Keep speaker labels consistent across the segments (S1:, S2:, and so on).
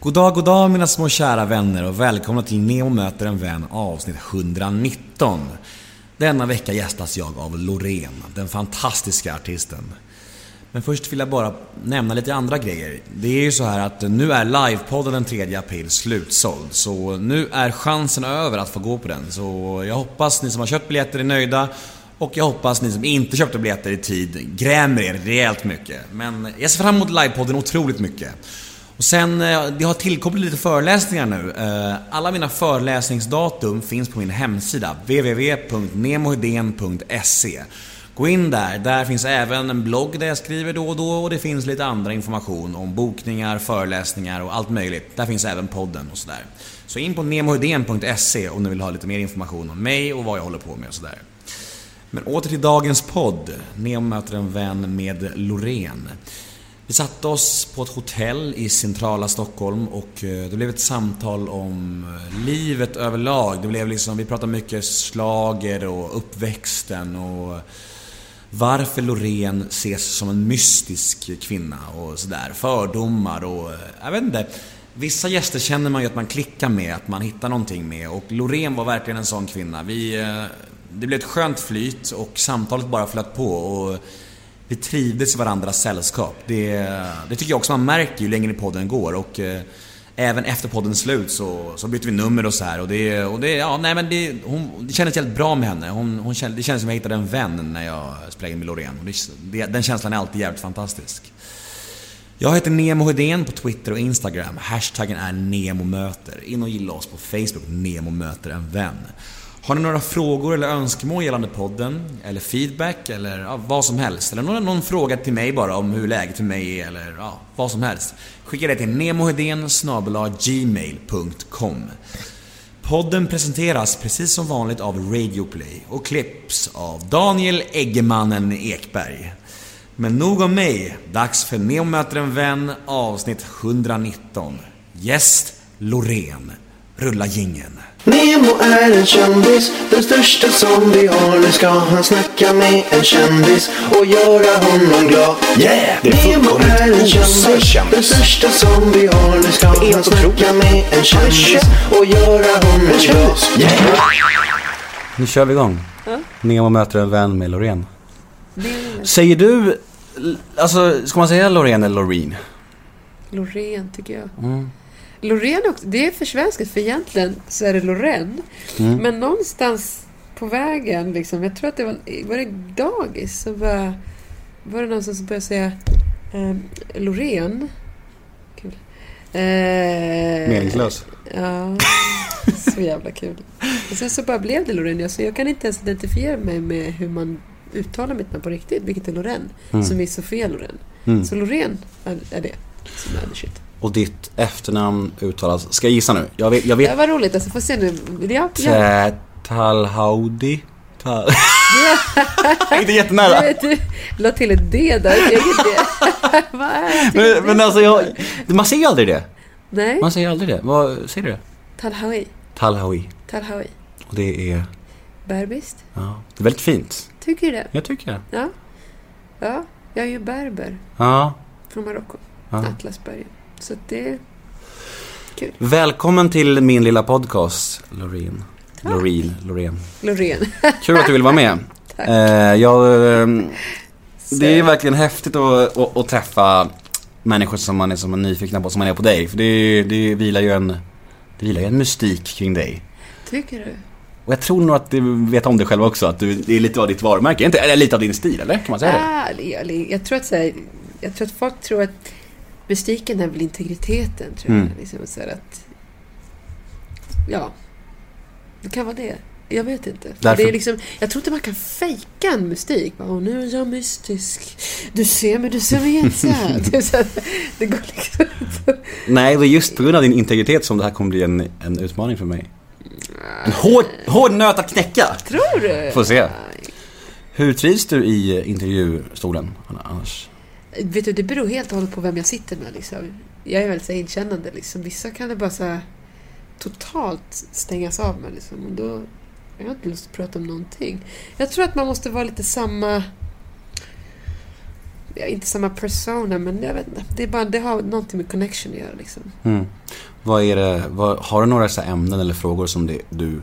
S1: God dag, god dag mina små kära vänner och välkomna till Neo möter en vän avsnitt 119. Denna vecka gästas jag av Loreen, den fantastiska artisten. Men först vill jag bara nämna lite andra grejer. Det är ju så här att nu är livepodden den 3 april slutsåld. Så nu är chansen över att få gå på den. Så jag hoppas ni som har köpt biljetter är nöjda. Och jag hoppas ni som inte köpte biljetter i tid grämer er rejält mycket. Men jag ser fram emot livepodden otroligt mycket. Och sen, eh, det har tillkommit lite föreläsningar nu. Eh, alla mina föreläsningsdatum finns på min hemsida www.nemohedén.se Gå in där, där finns även en blogg där jag skriver då och då och det finns lite andra information om bokningar, föreläsningar och allt möjligt. Där finns även podden och sådär. Så in på nemohedén.se om ni vill ha lite mer information om mig och vad jag håller på med och sådär. Men åter till dagens podd. Nemo möter en vän med Loreen. Vi satte oss på ett hotell i centrala Stockholm och eh, det blev ett samtal om eh, livet överlag. Det blev liksom, vi pratade mycket slager och uppväxten och varför Loreen ses som en mystisk kvinna och sådär. Fördomar och, eh, jag vet inte. Vissa gäster känner man ju att man klickar med, att man hittar någonting med och Loreen var verkligen en sån kvinna. Vi, det blev ett skönt flyt och samtalet bara flöt på och vi trivdes i varandras sällskap. Det, det tycker jag också man märker ju längre podden går och eh, även efter poddens slut så, så bytte vi nummer och så här och det, och det, ja nej men det, hon, det kändes jävligt bra med henne. Hon, hon kände, det kändes som att jag hittade en vän när jag spelade in med Loreen. Och det, det, den känslan är alltid jävligt fantastisk. Jag heter Nemo Hedén på Twitter och Instagram. Hashtaggen är NEMOMÖTER. In och gilla oss på Facebook, Nemo möter en vän. Har ni några frågor eller önskemål gällande podden? Eller feedback eller ja, vad som helst? Eller någon, någon, fråga till mig bara om hur läget för mig är eller ja, vad som helst. Skicka det till nemohedén gmail.com Podden presenteras precis som vanligt av Radioplay och klipps av Daniel Eggemannen Ekberg. Men nog om mig. Dags för Nemo möter en vän avsnitt 119. Gäst Loreen. Rulla gingen.
S2: Nemo är en kändis, den största som vi har. Nu ska han snacka med en kändis och göra honom glad.
S3: Yeah! Det är
S2: Nemo är en kändis, den största som vi har. Nu ska han snacka med en kändis och göra honom glad.
S3: Yeah!
S4: Nu kör vi igång. Nemo möter en vän med Loreen. Säger du, alltså ska man säga Loreen eller Loreen?
S5: Loreen tycker jag.
S4: Mm.
S5: Loreen också, det är för svenskt för egentligen så är det Loreen.
S4: Mm.
S5: Men någonstans på vägen, liksom, jag tror att det var, var det dagis, så var, var det någon som började säga eh, Loreen. Kul. Eh,
S4: Meningslös.
S5: Ja, så jävla kul. Och sen så bara blev det Loreen. Så jag kan inte ens identifiera mig med hur man uttalar mitt namn på riktigt, vilket är Loreen.
S4: Mm.
S5: Som är Sofia Loren.
S4: Mm.
S5: Så Loreen är, är det som är the shit.
S4: Och ditt efternamn uttalas, ska jag gissa nu? Jag vet, jag vet.
S5: Ja, vad roligt. Alltså, får se nu. Ja, ja.
S4: Talhaudi? Tal... Inte jättenära.
S5: Vet, du la till ett D där. ett eget D.
S4: Men, men alltså jag, man säger ju aldrig det.
S5: Nej,
S4: Man säger aldrig det. Vad säger du det?
S5: Talhawi.
S4: Talhawi.
S5: Talhawi.
S4: Och det är,
S5: Berbiskt.
S4: ja, det är väldigt fint.
S5: Tycker du det?
S4: Jag tycker det.
S5: Ja. Ja, jag är ju berber
S4: Ja.
S5: från Marocko.
S4: ja.
S5: Atlasbergen. Så det...
S4: Välkommen till min lilla podcast, Loreen. Loreen, Loreen.
S5: Loreen.
S4: Kul att du vill vara med.
S5: Tack.
S4: Eh, jag, eh, det är verkligen häftigt att, att, att träffa människor som man är, som är nyfikna på, som man är på dig. För det, det vilar ju en, det vilar ju en mystik kring dig.
S5: Tycker du?
S4: Och jag tror nog att du vet om dig själv också, att du, det är lite av ditt varumärke. Inte, eller lite av din stil, eller? Kan man säga det?
S5: Ah, eller- eller- jag, tror att, så här, jag tror att folk tror att mystiken är väl integriteten. Tror
S4: Mm.
S5: jag. Liksom, så att, ja, det kan vara det. Jag vet inte. För
S4: Därför-
S5: Det är liksom, jag tror inte man kan fejka en mystik. Åh, nu är jag mystisk. Du ser mig, du ser mig inte. det, så går liksom inte.
S4: Nej, det är just på grund av din integritet som det här kommer bli en, en utmaning för mig. En hård, hård nöt att knäcka!
S5: Tror du?
S4: Får se. Hur trivs du i intervjustolen annars?
S5: Vet du, det beror helt och hållet på vem jag sitter med. Liksom. Jag är väldigt så här inkännande. Liksom. Vissa kan det bara så här, totalt stängas av med. Liksom. Och då jag har inte lust att prata om någonting. Jag tror att man måste vara lite samma... Ja, inte samma persona, men jag vet inte. Det, är bara, det har någonting med connection att göra. Liksom.
S4: Mm.
S1: Vad är det, vad, har du några så här ämnen eller frågor som det, du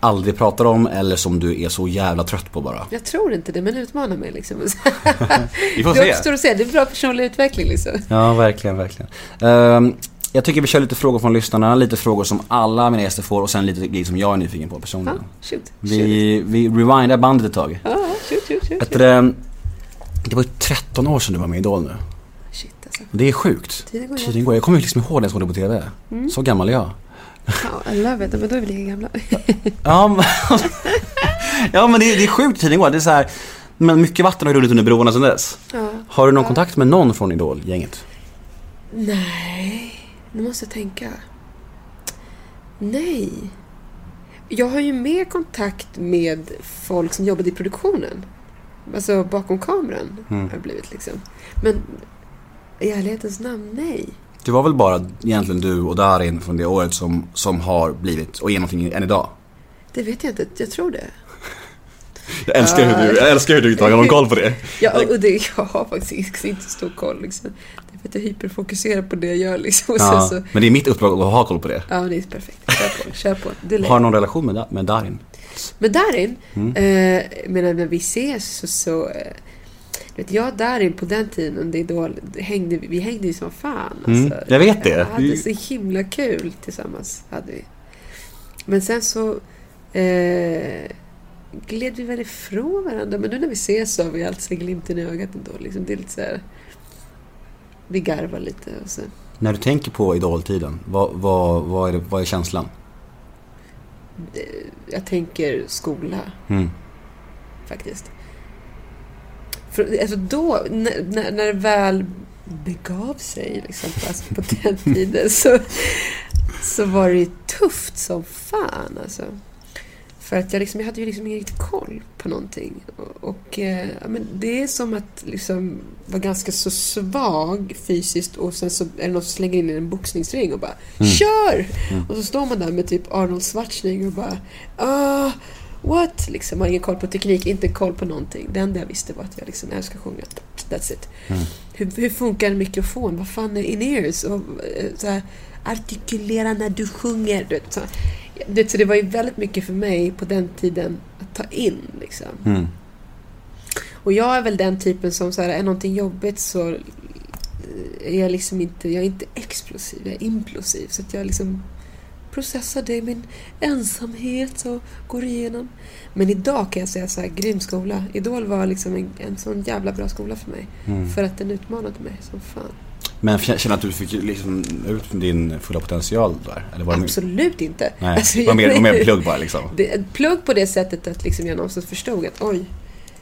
S1: aldrig pratar om eller som du är så jävla trött på bara?
S5: Jag tror inte det, men utmana mig liksom.
S1: Vi får
S5: det
S1: se.
S5: återstår att se. Det är bra personlig utveckling liksom.
S1: Ja, verkligen, verkligen. Ehm, jag tycker vi kör lite frågor från lyssnarna, lite frågor som alla mina gäster får och sen lite grejer som jag är nyfiken på personligen.
S5: shoot.
S1: Vi, vi rewindar bandet ett tag.
S5: Ja, shoot, shoot, shoot.
S1: Vet du det, det var ju 13 år sedan du var med i Idol nu.
S5: Shit alltså.
S1: Det är sjukt.
S5: Tiden går
S1: Tiden går. Jag kommer liksom ihåg när jag såg det på TV. Så gammal är jag.
S5: Ja, I love it. Men då är vi lika gamla.
S1: Ja, men, ja, men det, är- det är sjukt tiden går. Det är så här, men mycket vatten har runnit under broarna sedan dess.
S5: Ja.
S1: Har du någon kontakt med någon från Idol-gänget?
S5: Nej, nu måste jag tänka. Nej. Jag har ju mer kontakt med folk som jobbade i produktionen. Alltså bakom kameran
S1: Mm.
S5: har det blivit liksom. Men i ärlighetens namn, nej.
S1: Det var väl bara egentligen du och Darin från det året som, som har blivit och är någonting än idag.
S5: Det vet jag inte. Jag tror det.
S1: Jag älskar hur du, jag älskar hur du inte har någon koll på det.
S5: Ja, och det, jag har faktiskt inte stor koll. Liksom. Det är för att jag hyperfokuserar på det jag gör. Liksom.
S1: Ja,
S5: så,
S1: men det är mitt uppdrag att ha koll på det.
S5: ja, det är perfekt. Kör på. Kör på. Det är
S1: Har du någon relation med, med Darin?
S5: Men Darin,
S1: Mm.
S5: eh, menar, när vi ses så... så eh, vet, jag och Darin på den tiden under Idol, hängde, vi- hängde ju som fan.
S1: Mm,
S5: Alltså.
S1: jag vet det.
S5: Vi hade så himla kul tillsammans. Hade vi. Men sen så eh, gled vi väl ifrån varandra. Men nu när vi ses så har vi alltid glimten i ögat ändå. Liksom, det är lite så här, vi garvar lite och så.
S1: När du tänker på Idol-tiden, vad, vad, vad, är det, vad är känslan?
S5: Jag tänker skola.
S1: Mm.
S5: faktiskt. För, alltså då, när, när, det väl begav sig liksom, alltså på den tiden så, så var det ju tufft som fan alltså. För att jag, liksom, jag hade ju liksom ingen riktig koll på någonting. Och, och eh, ja, men det är som att liksom vara ganska så svag fysiskt och sen så är det någon som slänger in i en boxningsring och bara
S1: Mm.
S5: KÖR!
S1: Mm.
S5: Och så står man där med typ Arnold Schwarzenegger och bara ah, What? Liksom, man har ingen koll på teknik, inte koll på någonting. Det enda jag visste var att jag liksom älskar att sjunga. That's it.
S1: Mm.
S5: Hur, hur funkar en mikrofon? Vad fan är in-ears? Och, eh, så här, artikulera när du sjunger. Du vet, så, du vet, så det var ju väldigt mycket för mig på den tiden att ta in. Liksom.
S1: Mm.
S5: Och jag är väl den typen som så här, är någonting jobbigt så eh, är jag liksom inte, jag är inte explosiv, jag är implosiv. Så att jag liksom processar det i min ensamhet och går igenom. Men idag kan jag säga så här, grym skola. Idol var liksom en, en sån jävla bra skola för mig.
S1: Mm.
S5: För att den utmanade mig som fan.
S1: Men känner att du fick liksom ut din fulla potential där? Eller var det,
S5: Absolut inte.
S1: nej,
S5: Alltså,
S1: var mer, var mer plugg bara liksom?
S5: det, plugg på det sättet att liksom jag någonstans förstod att oj,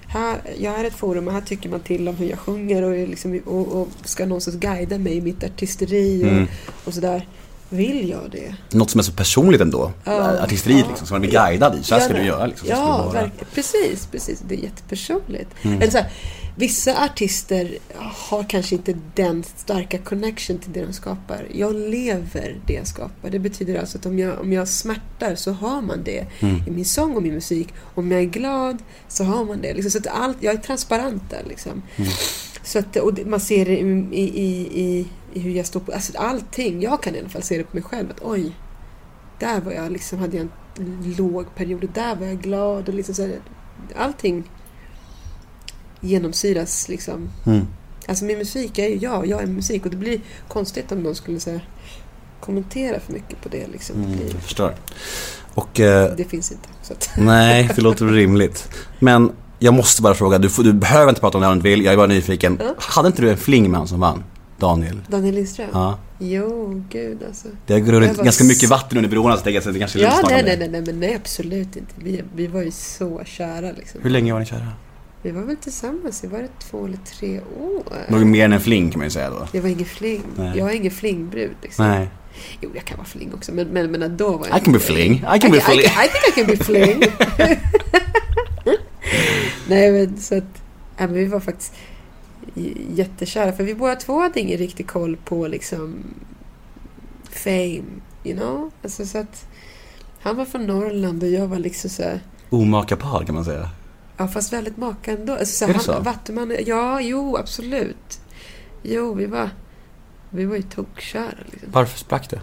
S5: här, jag är ett forum och här tycker man till om hur jag sjunger och, liksom, och, och ska någonstans guida mig i mitt artisteri och,
S1: Mm.
S5: och sådär. Vill jag det?
S1: Något som är så personligt ändå.
S5: Ja.
S1: Artisteriet
S5: Ja.
S1: liksom, som man blir guidad i. Så här ska
S5: Ja,
S1: du göra liksom.
S5: Ja,
S1: du.
S5: Precis, precis. Det är jättepersonligt.
S1: Mm.
S5: Eller så här, vissa artister har kanske inte den starka connection till det de skapar. Jag lever det jag skapar. Det betyder alltså att om jag, om jag smärtar så har man det
S1: Mm.
S5: i min sång och min musik. Om jag är glad så har man det. Liksom, så att allt, jag är transparent där. Liksom.
S1: Mm.
S5: Så att, och man ser det i, i, i, i, hur jag står på... Alltså allting. Jag kan i alla fall se det på mig själv. Att oj, där var jag liksom, hade jag en låg period och där var jag glad. Och liksom så här, allting genomsyras liksom.
S1: Mm.
S5: Alltså min musik är ju jag, jag är musik. Och det blir konstigt om någon skulle här, kommentera för mycket på det. Liksom. Det,
S1: Mm,
S5: blir,
S1: jag förstår. Och eh,
S5: det finns inte. Så att,
S1: nej, det låter rimligt. Men jag måste bara fråga, du, får, du behöver inte prata om det om du inte vill, jag är bara nyfiken.
S5: Ja.
S1: Hade inte du en fling med han som vann? Daniel?
S5: Daniel Lindström?
S1: Ja.
S5: Jo, gud alltså.
S1: Det har runnit ganska mycket vatten under broarna så jag att det kanske är lugnt
S5: Ja, nej, nej, nej, nej, men nej, absolut inte. Vi, vi var ju så kära liksom.
S1: Hur länge var ni kära?
S5: Vi var väl tillsammans, det var det två eller tre år.
S1: Något mer än en fling kan man ju säga då.
S5: Det var ingen fling.
S1: Nej.
S5: Jag är ingen flingbrud liksom.
S1: Nej.
S5: Jo, jag kan vara fling också, men, men, men då var jag
S1: I can be fling. I can be
S5: I,
S1: fling.
S5: I, I think I can be fling. Nej, men så att... Ja, men vi var faktiskt jättekära. För vi båda två hade ingen riktig koll på liksom fame, you know? Alltså så att... Han var från Norrland och jag var liksom så här...
S1: Omaka par kan man säga.
S5: Ja, fast väldigt maka ändå. Alltså, så
S1: Är det
S5: han,
S1: så?
S5: Vattuman, ja, jo, absolut. Jo, vi var... Vi var ju tokkära liksom.
S1: Varför sprack det?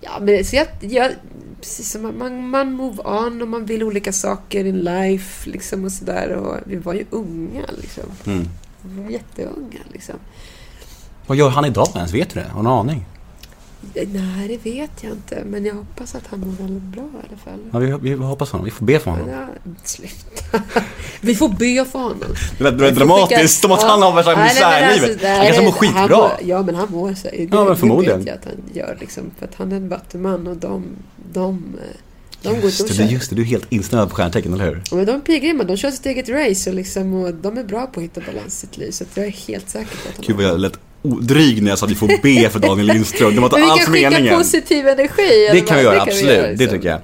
S5: Ja, men så jag, jag, precis som man, man, move on och man vill olika saker in life liksom och sådär. Och vi var ju unga liksom.
S1: Mm.
S5: Vi var jätteunga liksom.
S1: Vad gör han idag ens? Vet du det? Har du någon aning?
S5: Nej, det vet jag inte. Men jag hoppas att han mår väldigt bra i alla fall.
S1: Ja, vi, vi hoppas honom. Vi får be för honom.
S5: Ja, sluta. Vi får be för honom.
S1: Det lät dramatiskt, som att han har värsta misärlivet.
S5: alltså,
S1: Han kanske mår skitbra.
S5: mår- Ja, men han mår sig. Det,
S1: Ja, men förmodligen.
S5: Det vet jag att han gör liksom. För att han är en vattuman och de... De, de går
S1: Just
S5: ut och
S1: det, just det, du är helt insnöad på stjärntecken, eller hur?
S5: Men de är pilgrimer, de kör sitt eget race och, liksom, och de är bra på att hitta balans i sitt liv. Så jag är helt säker på att han
S1: Gud vad jag lät dryg när jag sa att vi får be för Daniel Lindström. Det var
S5: Men vi
S1: inte
S5: kan
S1: alls
S5: skicka
S1: meningen.
S5: positiv energi.
S1: Det kan vi göra, absolut.
S5: göra,
S1: det
S5: liksom.
S1: tycker jag.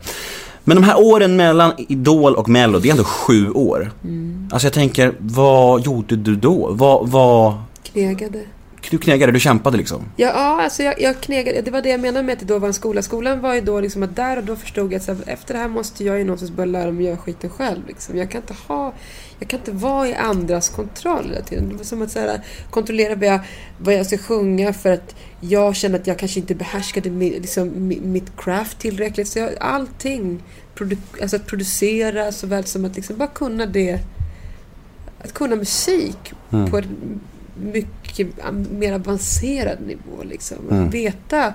S1: Men de här åren mellan Idol och Mello, det är ändå sju år.
S5: Mm.
S1: Alltså jag tänker, vad gjorde du då? Vad, vad...
S5: Knegade.
S1: Du knegade, du kämpade liksom.
S5: Ja, ja alltså jag, jag knegade. Det var det jag menade med att det då var en skola. Skolan var ju då liksom att där och då förstod jag att så här, efter det här måste jag ju någonstans börja lära mig att göra skiten själv. Liksom. Jag kan inte ha... Jag kan inte vara i andras kontroll hela tiden. Det var som att så här, kontrollera vad jag, vad jag ska sjunga för att jag känner att jag kanske inte behärskade mi, liksom, mi, mitt craft tillräckligt. Så jag, allting, produ, alltså att producera såväl som att liksom bara kunna det. Att kunna musik
S1: Mm.
S5: på en mycket mer avancerad nivå. Liksom.
S1: Mm.
S5: Att veta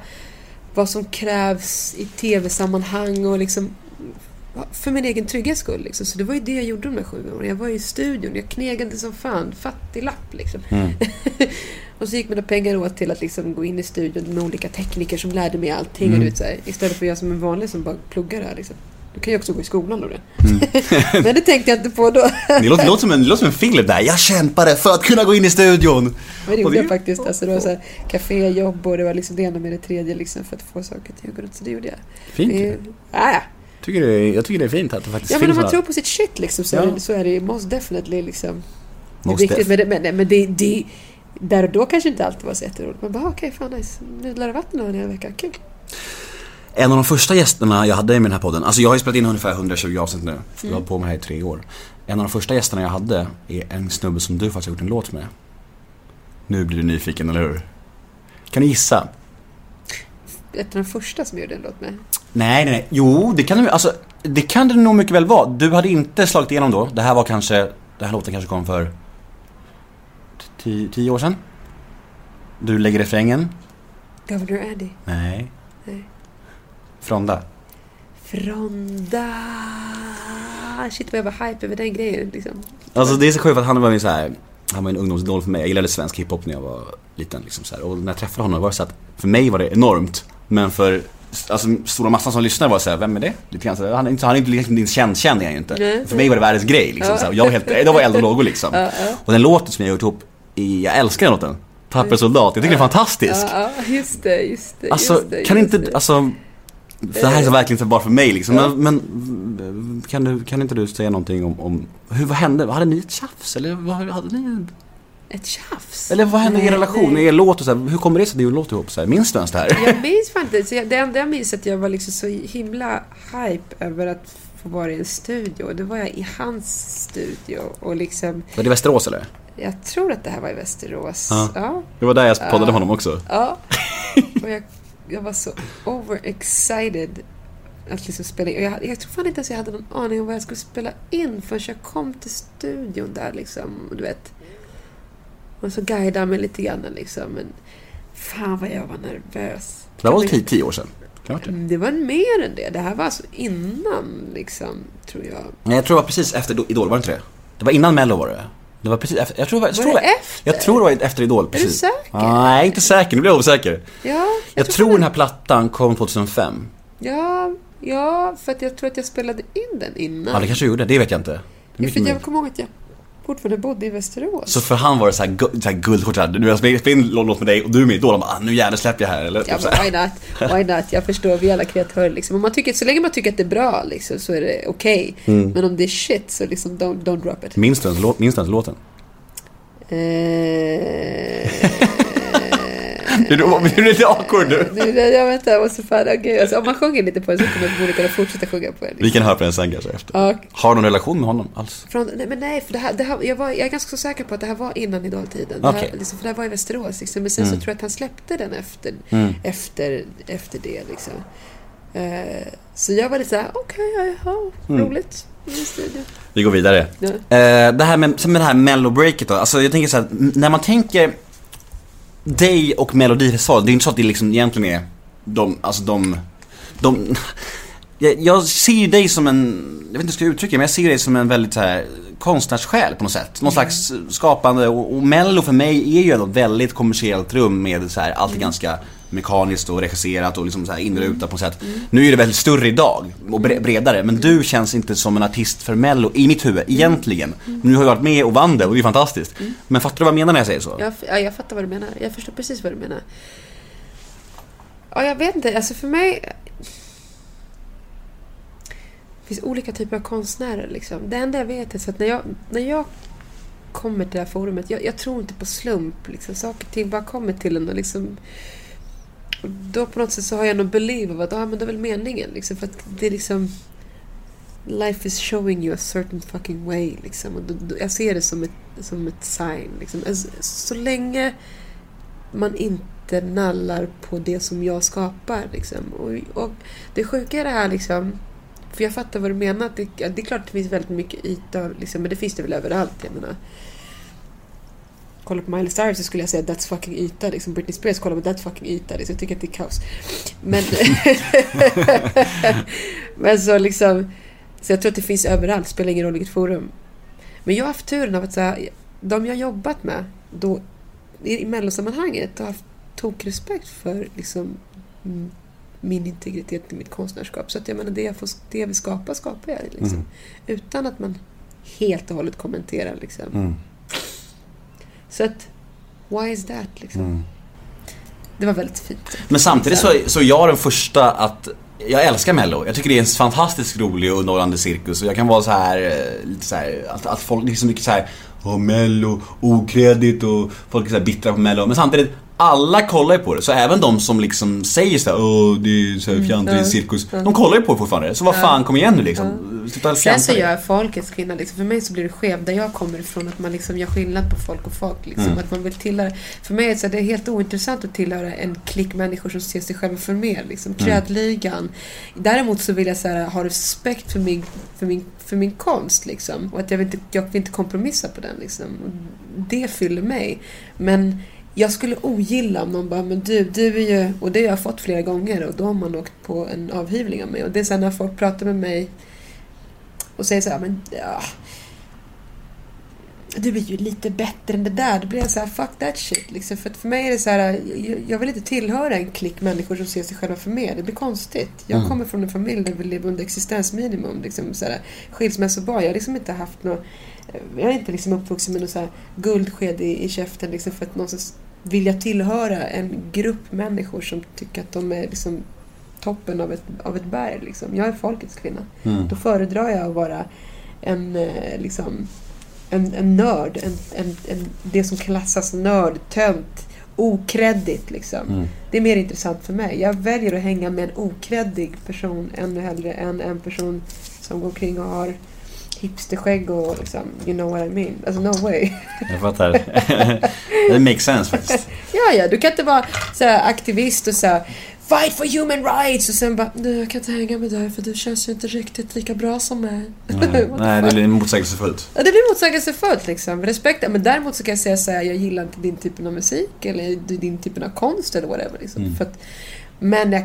S5: vad som krävs i tv-sammanhang och liksom för min egen trygghets skull. Liksom. Så det var ju det jag gjorde de där sju åren. Jag var i studion, jag knegade som fan. Fattiglapp liksom.
S1: Mm.
S5: och så gick mina pengar åt till att liksom gå in i studion med olika tekniker som lärde mig allting.
S1: Mm.
S5: Och du vet, så här, istället för jag som en vanlig som bara pluggar här. Liksom. Du kan ju också gå i skolan då.
S1: Mm.
S5: Men det tänkte jag inte på då.
S1: Det låter, låter, som en, det låter som en film där. Jag kämpade för att kunna gå in i studion.
S5: Men det gjorde
S1: det-
S5: jag faktiskt. Alltså, det var så här, caféjobb och det var liksom det ena med det tredje liksom, för att få saker till runt. Så det gjorde jag.
S1: Fint.
S5: Det, ja, ja.
S1: Tycker det är, jag tycker det är fint att det faktiskt
S5: ja, men
S1: finns
S5: om man tror på sitt shit liksom, så,
S1: Ja.
S5: är, det, så är det most definitely liksom. Det är
S1: Most
S5: viktigt.
S1: def.
S5: Men, men, men det, det, där och då kanske inte alltid var så jätteroligt. Man bara, okej, fan nice. Nudlar i vatten en hel vecka. Kul.
S1: En av de första gästerna jag hade i den här podden, alltså jag har ju spelat in ungefär 120 avsnitt nu. Jag har
S5: Mm.
S1: på med det här i tre år. En av de första gästerna jag hade är en snubbe som du faktiskt har gjort en låt med. Nu blir du nyfiken, eller hur? Kan du gissa?
S5: Ett av de första som jag gjorde en låt med.
S1: Nej, nej, nej. Jo, det kan du, alltså, det kan det nog mycket väl vara. Du hade inte slagit igenom då. Det här var kanske, den här låten kanske kom för tio, tio år sedan. Du lägger refrängen.
S5: Governor Eddie.
S1: Nej. Fronda.
S5: Fronda. Shit vad jag var hype över den grejen liksom.
S1: Alltså det är så sjukt för att han var ju så här. Han var en ungdomsidol för mig. Jag gillade svensk hiphop när jag var liten liksom så här. Och när jag träffade honom var det så att för mig var det enormt. Men för alltså, stora massan som lyssnar var så här, vem är det? Lite grann han är inte, han är inte liksom din känd, känd är han ju inte.
S5: Nej.
S1: För mig var det världens grej liksom.
S5: Ja.
S1: Jag var helt, jag var eld och lågor liksom.
S5: Ja, ja.
S1: Och den låten som jag gjort ihop, jag älskar den låten. Tapper soldat, jag tycker den är fantastisk.
S5: Ja, just det, just det.
S1: Alltså,
S5: just det,
S1: kan
S5: just
S1: inte,
S5: det.
S1: alltså det här är så verkligen så bara för mig liksom.
S5: Ja.
S1: Men, men kan, du, kan inte du säga någonting om, om hur, vad hände? Hade ni ett tjafs? Eller vad, hade ni,
S5: Ett tjafs?
S1: eller vad hände i er relation? I er låt och så här, hur kommer det sig att ni låt ihop? Så här, minns du ens det här?
S5: Jag minns fan inte. Så jag, det enda jag minns är att jag var liksom så himla hype över att få vara i en studio. Då var jag i hans studio och liksom,
S1: Var det i Västerås eller?
S5: jag tror att det här var i Västerås.
S1: Ja.
S5: Ja.
S1: Det var där jag poddade
S5: Ja.
S1: honom också.
S5: ja. Och jag, jag var så overexcited att liksom spela in. Jag, jag tror fan inte ens jag hade någon aning om vad jag skulle spela in förrän jag kom till studion där liksom. Du vet. Och så guidade han mig lite grann liksom. Men fan vad jag var nervös.
S1: Det var tio, tio år sedan? Det varit det?
S5: Mm, Det var mer än det. Det här var alltså innan, liksom, tror jag.
S1: Nej, jag tror det var precis efter Idol, var det inte det? Det var innan Mello var det. Det var precis efter, jag tror var, jag
S5: Var
S1: tror
S5: det
S1: det,
S5: efter?
S1: jag tror det var efter Idol,
S5: du
S1: precis.
S5: säker?
S1: Nej, inte säker, nu blir jag osäker.
S5: Ja,
S1: Jag tror den här plattan kom 2005.
S5: Ja, ja, för att jag tror att jag spelade in den innan.
S1: Ja, det kanske jag gjorde, det vet jag inte. Är
S5: Ja, för jag kommer ihåg att jag fortfarande bodde i Västerås.
S1: Så för han var det så här, gu- så här såhär, nu har jag spelat in låt med dig och du är med i Idol. Han bara, ah, nu jävlar släpper jag här eller?
S5: Ja,
S1: Typ
S5: men why not? Why not? Jag förstår, vi är alla kreatörer liksom. Om man tycker, så länge man tycker att det är bra liksom, så är det okej.
S1: Mm.
S5: Men om det är shit så liksom don't, don't drop it.
S1: Minns du ens låt- minns Blir du blir du lite awkward nu?
S5: Jag vet inte, jag måste fan, okej. Alltså, om man sjunger lite på den så kommer man kunna fortsätta sjunga på den.
S1: Vi kan höra på den sen kanske efter.
S5: Ja,
S1: Har du någon relation med honom alls?
S5: Från, nej, men nej, för det här, det här, jag, var, jag är ganska så säker på att det här var innan idoltiden. Det,
S1: Okej.
S5: här, liksom, för det här var i Västerås. Liksom. Men sen så tror jag att han släppte den efter,
S1: Mm.
S5: efter, efter det. Liksom. Eh, så jag var lite såhär, okej, ja, ja,
S1: Mm.
S5: roligt. Mm.
S1: Vi går vidare.
S5: Ja.
S1: Eh, det här med, med det här mellobreaket då, alltså jag tänker så här, när man tänker dig och Melodifestivalen, det är inte så att det liksom egentligen är de, alltså de, de jag, jag ser ju dig som en, jag vet inte hur jag ska uttrycka det, men jag ser dig som en väldigt så här konstnärssjäl på något sätt. Någon slags skapande och, och Mello för mig är ju ändå ett väldigt kommersiellt rum med så här, allt är ganska mekaniskt och regisserat och liksom så här inrutat på något sätt. Nu är det väldigt större idag och bre- bredare, men du känns inte som en artist för Mello i mitt huvud, egentligen. Nu har jag varit med och vann det och det är fantastiskt. Men fattar du vad jag menar när jag säger så?
S5: Jag, ja, jag fattar vad du menar. Jag förstår precis vad du menar. Ja, jag vet inte. Alltså för mig... Det finns olika typer av konstnärer. Liksom. Det enda jag vet är så att när jag, när jag kommer till det här forumet, jag, jag tror inte på slump. Liksom. Saker och ting bara kommer till en och liksom och Då på något sätt så har jag någon believe av att ah, men det är väl meningen. Liksom, för att det är liksom... Life is showing you a certain fucking way. Liksom. Och då, då, jag ser det som ett, som ett sign. Liksom. Alltså, så länge man inte nallar på det som jag skapar. Liksom. Och, och det sjuka är det här liksom... För jag fattar vad du menar. att Det, det är klart att det finns väldigt mycket yta, liksom, men det finns det väl överallt. Jag menar. Kolla på Miley Cyrus så skulle jag säga that's fucking yta. Liksom. Britney Spears, kolla på that's fucking yta. Liksom. Jag tycker att det är kaos. Men, men så liksom... Så jag tror att det finns överallt, spelar ingen roll vilket forum. Men jag har haft turen av att så här, de jag jobbat med då, i mellosammanhanget har haft tokrespekt för liksom, min integritet i mitt konstnärskap. Så att jag menar, det jag, får, det jag vill skapa, skapar jag. Liksom.
S1: Mm.
S5: Utan att man helt och hållet kommenterar. Liksom.
S1: Mm.
S5: Så att, why is that? Liksom?
S1: Mm.
S5: Det var väldigt fint.
S1: Men samtidigt så, så är jag den första att jag älskar mello. Jag tycker det är en fantastiskt rolig och underhållande cirkus och jag kan vara så här eh, lite så här att, att folk, så mycket så här Åh mello, okredit och folk är så här bittra på mello. Men samtidigt, alla kollar ju på det. Så även de som liksom säger så här, åh det är så här fjantrig
S5: ja,
S1: cirkus.
S5: ja.
S1: De kollar ju på det fortfarande. Så vad fan, kom igen nu liksom. Sluta
S5: Sen så gör
S1: dig.
S5: folkets skillnad. Liksom. För mig så blir det skevt där jag kommer ifrån. Att man liksom gör skillnad på folk och folk. Liksom.
S1: Mm.
S5: Att man vill tillhöra. För mig är det, det är helt ointressant att tillhöra en klick människor som ser sig själva för mer. Liksom.
S1: Mm.
S5: Krödligan. Däremot så vill jag så här, ha respekt för min, för min, för min konst. Liksom. Och att jag vill, inte, jag vill inte kompromissa på den. Liksom. Och Det fyller mig. Men jag skulle ogilla om någon bara, men du, du är ju... Och det har jag fått flera gånger och då har man åkt på en avhyvling av mig. Och det är här när folk pratar med mig och säger så här, men ja... Du är ju lite bättre än det där. Då blir jag så här, fuck that shit. Liksom. För för mig är det så här, jag, vill inte tillhöra en klick människor som ser sig själva för mer. Det blir konstigt. Jag
S1: Mm.
S5: kommer från en familj där vi lever under existensminimum. Liksom, så här, skilsmässobarn. Jag har liksom inte haft något... Jag är inte liksom uppvuxen med något så här guldsked i, i käften liksom, för att någonstans vill jag tillhöra en grupp människor som tycker att de är liksom toppen av ett, av ett berg. Liksom. Jag är folkets kvinna.
S1: Mm.
S5: Då föredrar jag att vara en, eh, liksom, en, en nörd. En, en, en, det som klassas nörd, tönt, okreddigt. Liksom.
S1: Mm.
S5: Det är mer intressant för mig. Jag väljer att hänga med en okreddig person ännu hellre än en person som går omkring och har hipsterskägg och liksom, you know what I mean. Alltså no way.
S1: Jag fattar. det makes sense faktiskt.
S5: Ja, ja, du kan inte vara så aktivist och så fight for human rights och sen bara, nej jag kan inte hänga med dig för du känns ju inte riktigt lika bra som mig.
S1: Nej, nej det blir motsägelsefullt.
S5: Ja, det blir motsägelsefullt liksom. Respekt. Men däremot så kan jag säga så här, jag gillar inte din typen av musik eller din typen av konst eller whatever. Liksom.
S1: Mm.
S5: För att, men jag,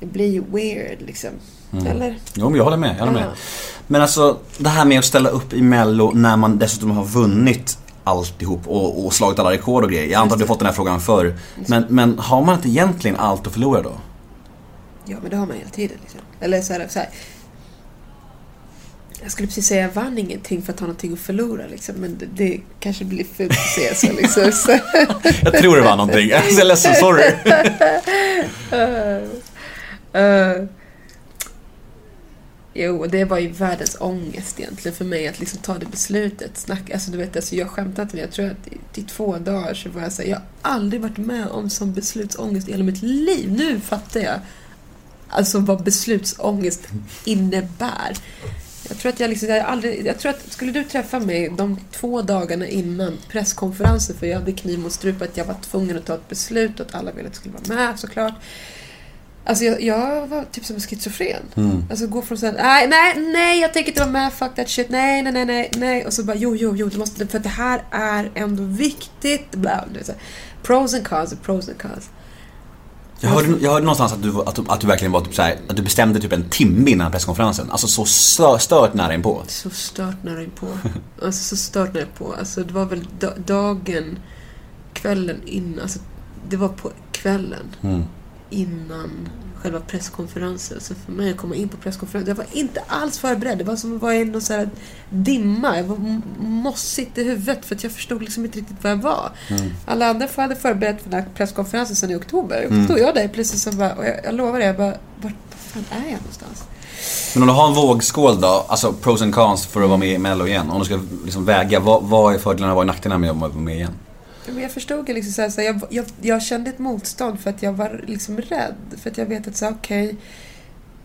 S5: det blir ju weird liksom.
S1: Mm.
S5: Eller?
S1: Jo, men jag håller med. Jag håller med. Men alltså, det här med att ställa upp i Mello när man dessutom har vunnit alltihop och, och slagit alla rekord och grejer. Jag antar att du har fått den här frågan förr. Men, men har man inte egentligen allt att förlora då?
S5: Ja, men det har man hela tiden. Liksom. Eller så här, så här. Jag skulle precis säga jag vann ingenting för att ha någonting att förlora. Liksom. Men det, det kanske blir fult att säga så. Liksom. så
S1: Jag tror det var någonting. Jag är ledsen, sorry.
S5: Eh, Jo, och det var ju världens ångest egentligen för mig att liksom ta det beslutet. Snack, alltså du vet, alltså jag skämtar inte, men jag tror att i, i två dagar så var jag såhär, jag har aldrig varit med om sån beslutsångest i hela mitt liv. Nu fattar jag alltså vad beslutsångest innebär. Jag tror att jag liksom, jag, aldrig, jag tror att skulle du träffa mig de två dagarna innan presskonferensen, för jag hade kniv mot strupen, att jag var tvungen att ta ett beslut och att alla ville att jag skulle vara med såklart. Alltså jag, jag var typ som en schizofren.
S1: Mm.
S5: Alltså gå från såhär, nej, nej, nej, jag tänker inte vara med, fuck that shit, nej, nej, nej, nej, nej. Och så bara, jo, jo, jo, du måste, för det här är ändå viktigt. Bla, du vet, så här. pros and cons, pros and cons.
S1: Jag hörde, jag hörde någonstans att du, att du, att du verkligen var typ så här, att du bestämde typ en timme innan presskonferensen. Alltså så stö, stört nära inpå.
S5: Så stört nära på. Alltså så stört nära på. Alltså det var väl da- dagen, kvällen innan, alltså det var på kvällen
S1: Mm.
S5: Innan själva presskonferensen. Så för mig att komma in på presskonferensen, jag var inte alls förberedd. Det var som att vara i någon så här dimma. Jag var mossigt i huvudet för att jag förstod liksom inte riktigt vad jag var.
S1: Mm.
S5: Alla andra hade förberett för den här presskonferensen sedan i oktober. Och
S1: Mm.
S5: då jag där plötsligt så bara, och jag, jag lovar det, jag bara, vart fan är jag någonstans?
S1: Men om du har en vågskål då, alltså pros and cons för att vara med i Mello igen. Om du ska liksom väga, vad, vad är fördelarna och vad är nackdelarna med att vara med igen?
S5: Men jag förstod ju liksom så här, så här, jag, jag, jag kände ett motstånd för att jag var liksom rädd. För att jag vet att så här, okej,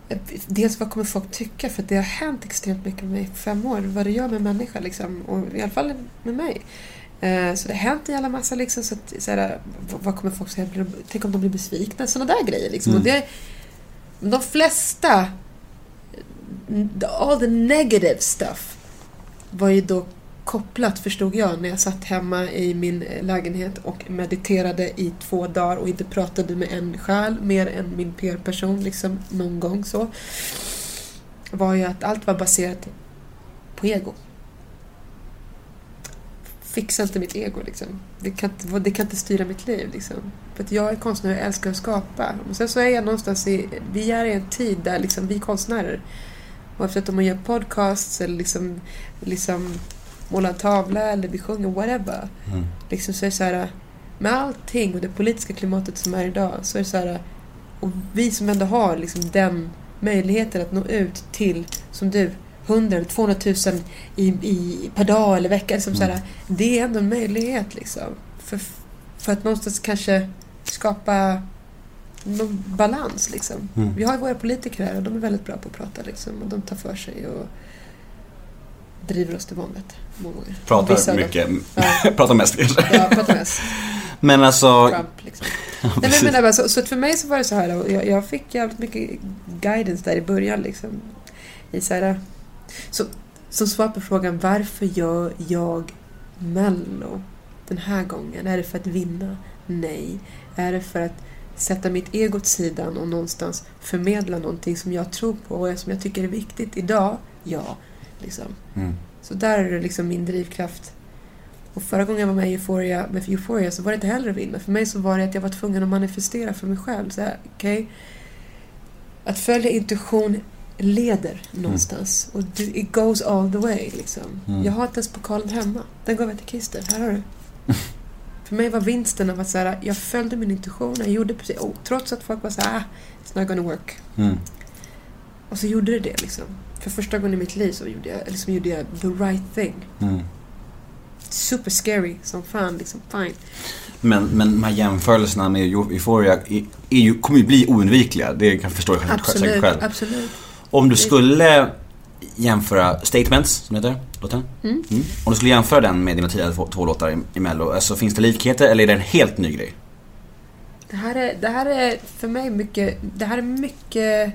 S5: eh, dels vad kommer folk tycka? För att det har hänt extremt mycket med mig i fem år. Vad det gör med människa liksom. Och i alla fall med mig. Eh, Så det har hänt en jävla massa liksom. Så att, så här, vad- kommer folk säga? Tänk om de blir besvikna? Sådana där grejer liksom.
S1: Mm.
S5: Och det, de flesta, all the negative stuff var ju då kopplat, förstod jag, när jag satt hemma i min lägenhet och mediterade i två dagar och inte pratade med en själ mer än min PR-person liksom någon gång så. Var ju att allt var baserat på ego. Fixa inte mitt ego liksom. Det kan inte, det kan inte styra mitt liv liksom. För att jag är konstnär och jag älskar att skapa. Och sen så är jag någonstans i, vi är i en tid där liksom vi konstnärer, oavsett om man gör podcasts eller liksom, liksom målar en tavla eller vi sjunger, whatever.
S1: Mm.
S5: Liksom så är så här, med allting och det politiska klimatet som är idag så är det så här, och vi som ändå har liksom den möjligheten att nå ut till, som du, 100 eller 200 000 i, i, per dag eller vecka. Liksom så här, det är ändå en möjlighet liksom. För, för att någonstans kanske skapa någon balans liksom.
S1: Mm.
S5: Vi har våra politiker här och de är väldigt bra på att prata liksom. Och de tar för sig och driver oss till vanvett
S1: Pratar mycket,
S5: Ja.
S1: pratar mest kanske.
S5: Ja, pratar mest.
S1: Men alltså,
S5: Trump liksom. Nej, men, menar bara, så, så för mig så var det så här, jag, jag fick jävligt mycket guidance där i början liksom. I så här, så, som svar på frågan varför gör jag Mello den här gången? Är det för att vinna? Nej. Är det för att sätta mitt ego åt sidan och någonstans förmedla någonting som jag tror på och som jag tycker är viktigt idag? Ja. Liksom.
S1: mm.
S5: Så där är det liksom min drivkraft. Och förra gången jag var med i Euphoria, med Euphoria så var det inte heller att vinna. För mig så var det att jag var tvungen att manifestera för mig själv. Så här, okej, Att följa intuition leder någonstans. Och du, it goes all the way. Liksom.
S1: Mm.
S5: Jag har inte ens pokalen hemma. Den gav jag till Christer. Här har du. för mig var vinsten av att så här, jag följde min intuition. Jag gjorde precis, och trots att folk var så här, ah, it's not gonna work.
S1: Mm.
S5: Och så gjorde det det liksom. För första gången i mitt liv så gjorde jag, liksom gjorde jag the right thing.
S1: Mm.
S5: Super scary som fan, liksom fine.
S1: Men, men de här jämförelserna med Euphoria är, är ju, kommer ju bli oundvikliga. Det kan jag förstå säkert
S5: Absolut,
S1: själv.
S5: absolut.
S1: Om du skulle jämföra Statements, som heter, låten.
S5: Mm.
S1: Om du skulle jämföra den med dina tidigare två, två låtar i, i Mello, alltså, finns det likheter eller är det en helt ny grej?
S5: Det här, är, det här är för mig mycket... Det här är mycket...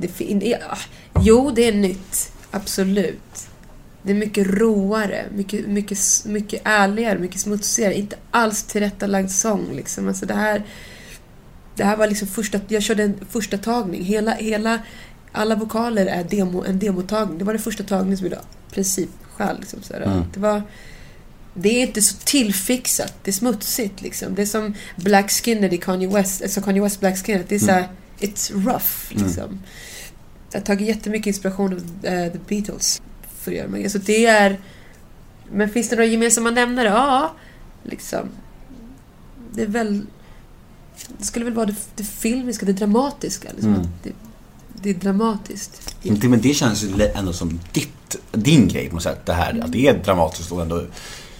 S5: Det, ja, jo, det är nytt. Absolut. Det är mycket råare, mycket, mycket, mycket ärligare, mycket smutsigare. Inte alls tillrättalagd sång. Liksom. Alltså det, här, det här var liksom första... Jag körde en första tagning. Hela, hela, alla vokaler är demo, en demotagning. Det var den första tagningen som gjorde princip själv. Liksom, så.
S1: Mm.
S5: Det var... Det är inte så tillfixat. Det är smutsigt liksom. Det är som Black Skinner i Kanye West. Alltså Kanye West Black Skinner. Det är så här, It's rough
S1: Mm.
S5: liksom. Jag har tagit jättemycket inspiration av eh, The Beatles för att göra mig. Alltså det är... Men finns det några gemensamma nämnare? Ja, liksom. Det är väl... Det skulle väl vara det, det filmiska, det dramatiska. Liksom.
S1: Mm.
S5: Det, det är dramatiskt.
S1: Men det, men det känns ju ändå som ditt, din grej på något sätt. Det här att det är dramatiskt och ändå...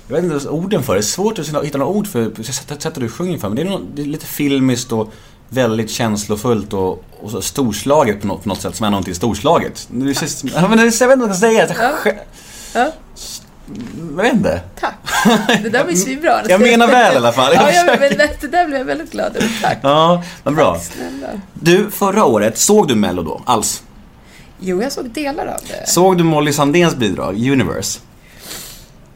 S1: Jag vet inte orden för det. Är svårt att hitta några ord för sättet, sättet du sjunger för. Men det är, nå- det är lite filmiskt och väldigt känslofullt och, och så storslaget på något, på något sätt som är någonting storslaget. Det känns, ja, men det, jag vet inte vad jag ska säga.
S5: Ja. Ja,
S1: Jag vet inte.
S5: tack. Det där var ju svinbra.
S1: Jag menar väl i alla fall.
S5: Ja, jag, men, det där blev jag väldigt glad över. Tack.
S1: Ja, vad bra.
S5: Snälla.
S1: Du, förra året, såg du Mello då? Alls?
S5: Jo, jag såg delar av det.
S1: Såg du Molly Sandéns bidrag, Universe?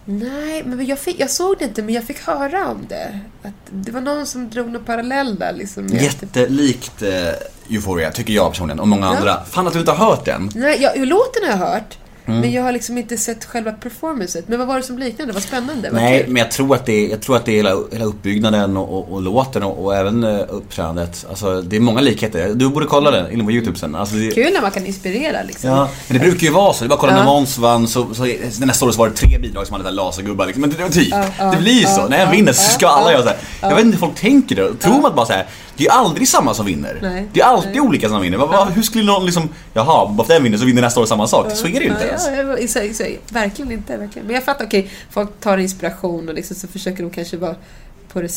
S5: Nej, men jag, fick, jag såg det inte, men jag fick höra om det. Att det var någon som drog någon parallell där. Liksom, med-
S1: Jättelikt eh, Euphoria, tycker jag personligen, och många
S5: Ja.
S1: andra. Fan att du inte har hört den.
S5: Nej, jag, låten har jag hört.
S1: Mm.
S5: Men jag har liksom inte sett själva performancet. Men vad var det som liknade? Vad spännande. Vad
S1: Nej,
S5: kul.
S1: men jag tror att det är, jag tror att det är hela, hela uppbyggnaden och, och, och låten och, och även uh, uppträdandet. Alltså, det är många likheter. Du borde kolla den inne på YouTube sen. Alltså, det,
S5: Kul när man kan inspirera liksom.
S1: Ja, men det brukar ju vara så. Det att kolla
S5: Ja.
S1: när Måns vann så, så nästa år så var det tre bidrag som hade där lasergubbar liksom. Men det, det, typ,
S5: Ja,
S1: det blir ju så. när en vinner så ska alla göra så här. Jag vet inte hur folk tänker det. Tror man att bara så här, det är ju aldrig samma som vinner.
S5: Nej.
S1: Det är alltid olika som vinner. Vad- hur skulle någon liksom, jaha, bara för den vinner så vinner nästa år samma sak. Så är det ju inte ens.
S5: Ja, ja, så, så, verkligen inte. Verkligen. Men jag fattar, okej, folk tar inspiration och liksom, så försöker de kanske vara på det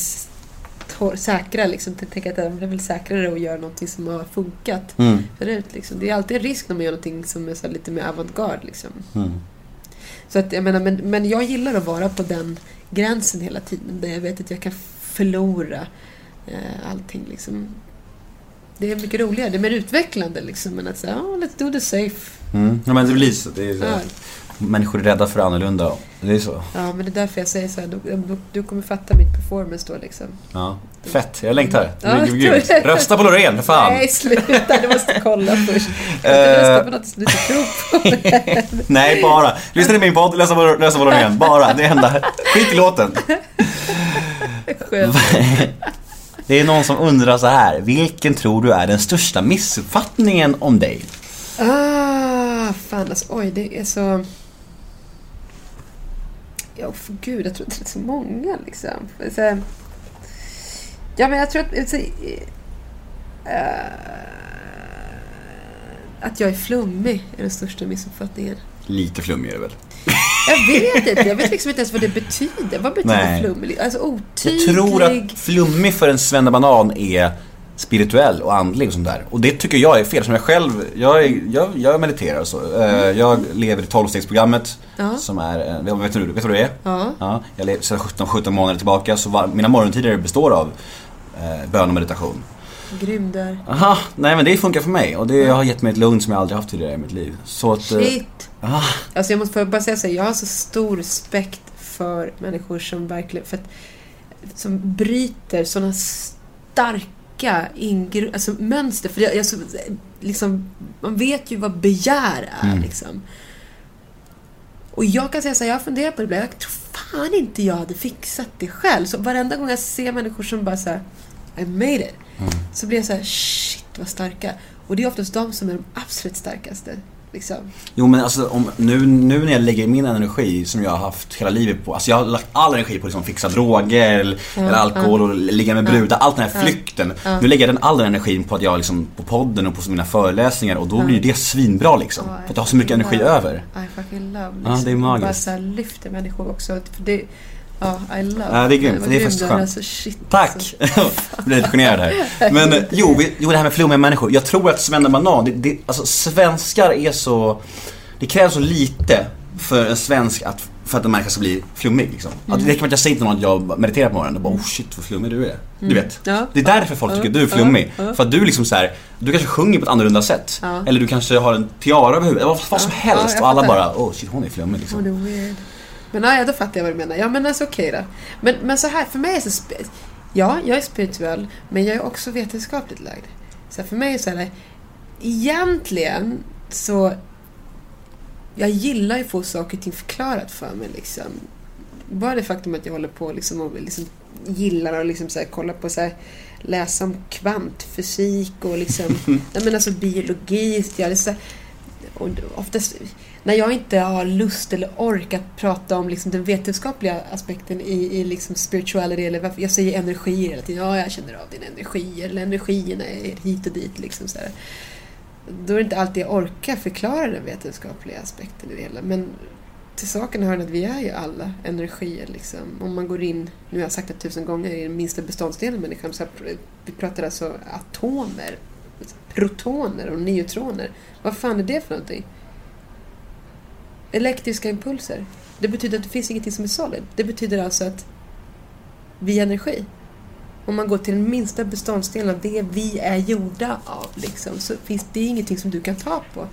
S5: säkra. Liksom, tänka att det är väl säkrare att göra någonting som har funkat
S1: Mm.
S5: förut. Liksom. Det är alltid en risk när man gör någonting som är så lite mer avantgarde. Liksom.
S1: Mm.
S5: Så att, jag menar, men, men jag gillar att vara på den gränsen hela tiden. Där jag vet att jag kan förlora eh, allting. Liksom. Det är mycket roligare, det är mer utvecklande liksom, än att säga oh, let's do the safe.
S1: Mm. Ja, men det blir så. Det är så.
S5: Ja.
S1: Människor är rädda för det annorlunda. Det är så.
S5: Ja, men det är därför jag säger så här, du, du, du kommer fatta mitt performance då liksom.
S1: Ja. Fett, jag längtar. Det
S5: Ja,
S1: Rösta på Loreen, för fan.
S5: Nej, sluta, du måste kolla först.
S1: Eh.
S5: ska rösta på något som du inte tror på.
S1: Nej, bara. Lyssna till min podd, läsa på, läsa på Loreen. Bara, det enda. Skit i låten.
S5: Skönt.
S1: Det är någon som undrar så här. Vilken tror du är den största missuppfattningen om dig?
S5: Ah, fan alltså, oj, det är så... Ja, för gud, jag tror att det är så många liksom. Så, ja, men jag tror att... Så, eh, att jag är flummig är den största missuppfattningen.
S1: Lite flummig är det väl?
S5: Jag vet inte, jag vet liksom inte ens vad det betyder. Vad betyder
S1: Nej.
S5: flummig? Alltså
S1: Jag
S5: otydlig.
S1: tror att flummig för en svennebanan är spirituell och andlig och sånt där. Och det tycker jag är fel. Som jag själv, jag, jag, jag mediterar och så. Eh, Jag lever i 12-stegsprogrammet
S5: Ja.
S1: som är, eh, vet du, vet du vad det är?
S5: Ja.
S1: Ja, jag lever sedan 17-17 månader tillbaka så var, mina morgontider består av eh, bön och meditation.
S5: Grym där.
S1: Aha, nej men det funkar för mig och det har gett mig ett lugn som jag aldrig haft tidigare i mitt liv. Så att... eh,
S5: Shit.
S1: ah,
S5: Alltså jag måste bara säga så här, jag har så stor respekt för människor som verkligen, för att, som bryter sådana starka ingr- alltså mönster. För jag, jag, så, liksom, man vet ju vad begär är.
S1: Mm.
S5: Liksom. Och jag kan säga så här, jag har funderat på det ibland, jag tror fan inte jag hade fixat det själv. Så varenda gång jag ser människor som bara så här, I made it. Så blir jag så här, shit vad starka. Och det är oftast de som är de absolut starkaste. Liksom.
S1: Jo men alltså om, nu, nu när jag lägger min energi som jag har haft hela livet på, alltså jag har lagt all energi på att liksom fixa droger eller, eller alkohol och ligga med brudar, allt den här flykten. Nu lägger jag den all den energin på att jag liksom, på podden och på mina föreläsningar och då blir det svinbra liksom.
S5: Ja,
S1: För att jag har så mycket energi
S5: love.
S1: över.
S5: I fucking love.
S1: Ja, det är magiskt.
S5: Bara så här lyfter människor också. För det, ja, I love.
S1: Ja, det är grymt.
S5: Vad
S1: Det är faktiskt skönt.
S5: Alltså, shit,
S1: Tack!
S5: Alltså.
S1: jag blir lite generad här. Men eh, jo, vi, jo, det här med flummiga människor. Jag tror att svennebanan, det, det, alltså svenskar är så... Det krävs så lite för en svensk att, för att en människa ska bli flummig liksom. Att det räcker med att jag säger till någon att jag mediterar på morgonen och bara oh shit vad flummig du är. Du vet.
S5: Ja.
S1: Det är därför folk tycker att du är flummig. För att du liksom så här, du kanske sjunger på ett annorlunda sätt.
S5: Ja.
S1: Eller du kanske har en tiara över huvudet. Vad, vad som
S5: Ja.
S1: helst.
S5: Ja,
S1: och alla bara oh shit hon är flummig
S5: Oh,
S1: liksom.
S5: det weird. Men ja, då fattar jag vad du menar. Ja, men alltså okej då. Men, men så här, för mig är så... Ja, jag är spirituell, men jag är också vetenskapligt lagd. Så här, för mig är så här, egentligen så... Jag gillar ju att få saker och ting förklarat för mig liksom. Bara det faktum att jag håller på liksom, och liksom gillar att liksom så här, på så här, läsa om kvantfysik och liksom, nej, men alltså biologi. Jag är så här, och oftast, när jag inte har lust eller ork att prata om liksom den vetenskapliga aspekten i, i liksom spirituality, eller varför jag säger energier hela tiden. Ja, jag känner av dina energier, eller energierna är hit och dit. Liksom så här. då är det inte alltid jag orkar förklara den vetenskapliga aspekten i det hela. Men till saken hör att vi är ju alla energier. Liksom. Om man går in, nu har jag sagt det tusen gånger, i den minsta beståndsdelen av människan. Så här, vi pratar alltså atomer, protoner och neutroner. Vad fan är det för någonting? Elektriska impulser. Det betyder att det finns ingenting som är solid. Det betyder alltså att vi är energi. Om man går till den minsta beståndsdelen av det vi är gjorda av, liksom, så finns det ingenting som du kan ta på.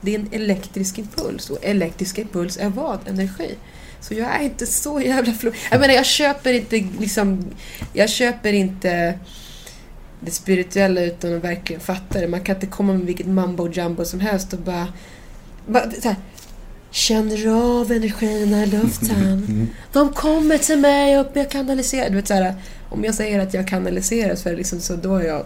S5: Det är en elektrisk impuls och elektrisk impuls är vad? Energi. Så jag är inte så jävla flum. Jag menar, jag köper inte liksom... Jag köper inte det spirituella utan att verkligen fatta det. Man kan inte komma med vilket mambo jumbo som helst och bara... bara så här, Känner av energierna i luften. De kommer till mig och jag kanaliserar. Du vet, så här, om jag säger att jag kanaliserar så är det liksom så då är jag...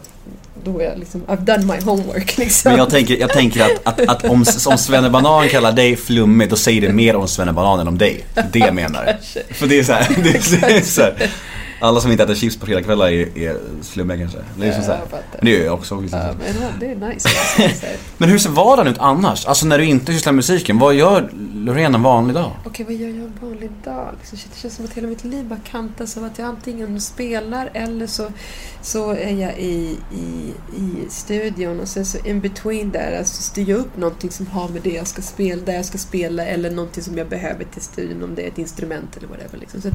S5: Då är jag liksom... I've done my homework liksom.
S1: Men jag tänker, jag tänker att, att, att om, om Svenne Banan kallar dig flummig, då säger det mer om Svenne Banan än om dig. Det jag menar. För det är så här, det är så här, alla som inte äter chips på fredagskvällar är, är flummiga kanske. Det är så
S5: Ja,
S1: här.
S5: jag fattar.
S1: Men det gör jag också. Liksom.
S5: Ja, men det är nice.
S1: Men hur ser vardagen ut annars? Alltså när du inte sysslar med musiken, vad gör Loreen en vanlig dag?
S5: Okej, vad gör jag en vanlig dag? Liksom, shit, det känns som att hela mitt liv bara kantas av att jag antingen spelar eller så, så är jag i, i, i studion och sen så in between där, alltså styr jag upp någonting som har med det jag ska spela, där jag ska spela eller någonting som jag behöver till studion, om det är ett instrument eller whatever. Liksom. Så att,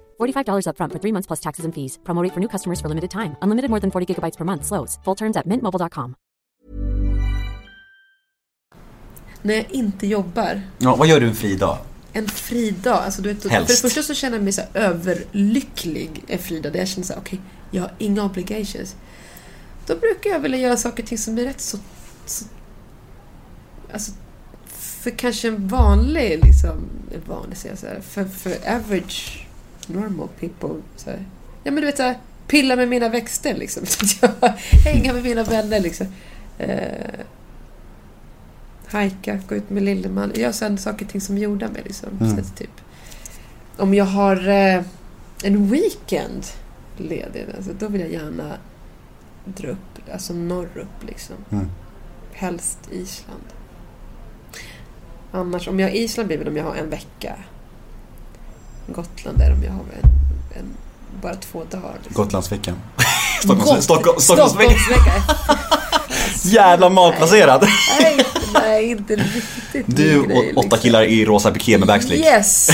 S6: $45 upfront for three months plus taxes and fees. Promo rate for new customers for limited time. Unlimited more than 40 gigabytes per month. Slows. Full terms at mintmobile.com.
S5: När jag inte jobbar,
S1: Ja, vad gör du en fri dag?
S5: en fri dag. Alltså, du vet, för
S1: Helst.
S5: det första så känner jag mig så överlycklig en fri dag. Där jag känner så okej, jag har inga obligations. Då brukar jag vilja göra saker och ting som är rätt så... så alltså, för kanske en vanlig, liksom... En vanlig, säger jag så här, för, för average, normal people. Så här. Ja, men du vet så här, pilla med mina växter liksom. Så att jag hänga med mina vänner liksom. Eh, hajka, gå ut med Lilleman. Göra sådana saker och ting som gjorda med liksom.
S1: Mm.
S5: Så att, typ, om jag har eh, en weekend ledig, alltså, då vill jag gärna dra upp, alltså norrup liksom.
S1: Mm.
S5: Helst Island. Annars, om jag har Island blir det om jag har en vecka. Gotland är om jag har en, en, bara två dagar. Liksom.
S1: Gotlandsveckan.
S5: Gott-
S1: Stockholms, Stockholm, Stockholmsveckan.
S5: Stockholmsvecka.
S1: Jävla malplacerad.
S5: Nej, nej, inte riktigt
S1: Du
S5: min grej,
S1: och åtta
S5: liksom.
S1: killar i rosa piké med backslick.
S5: Yes,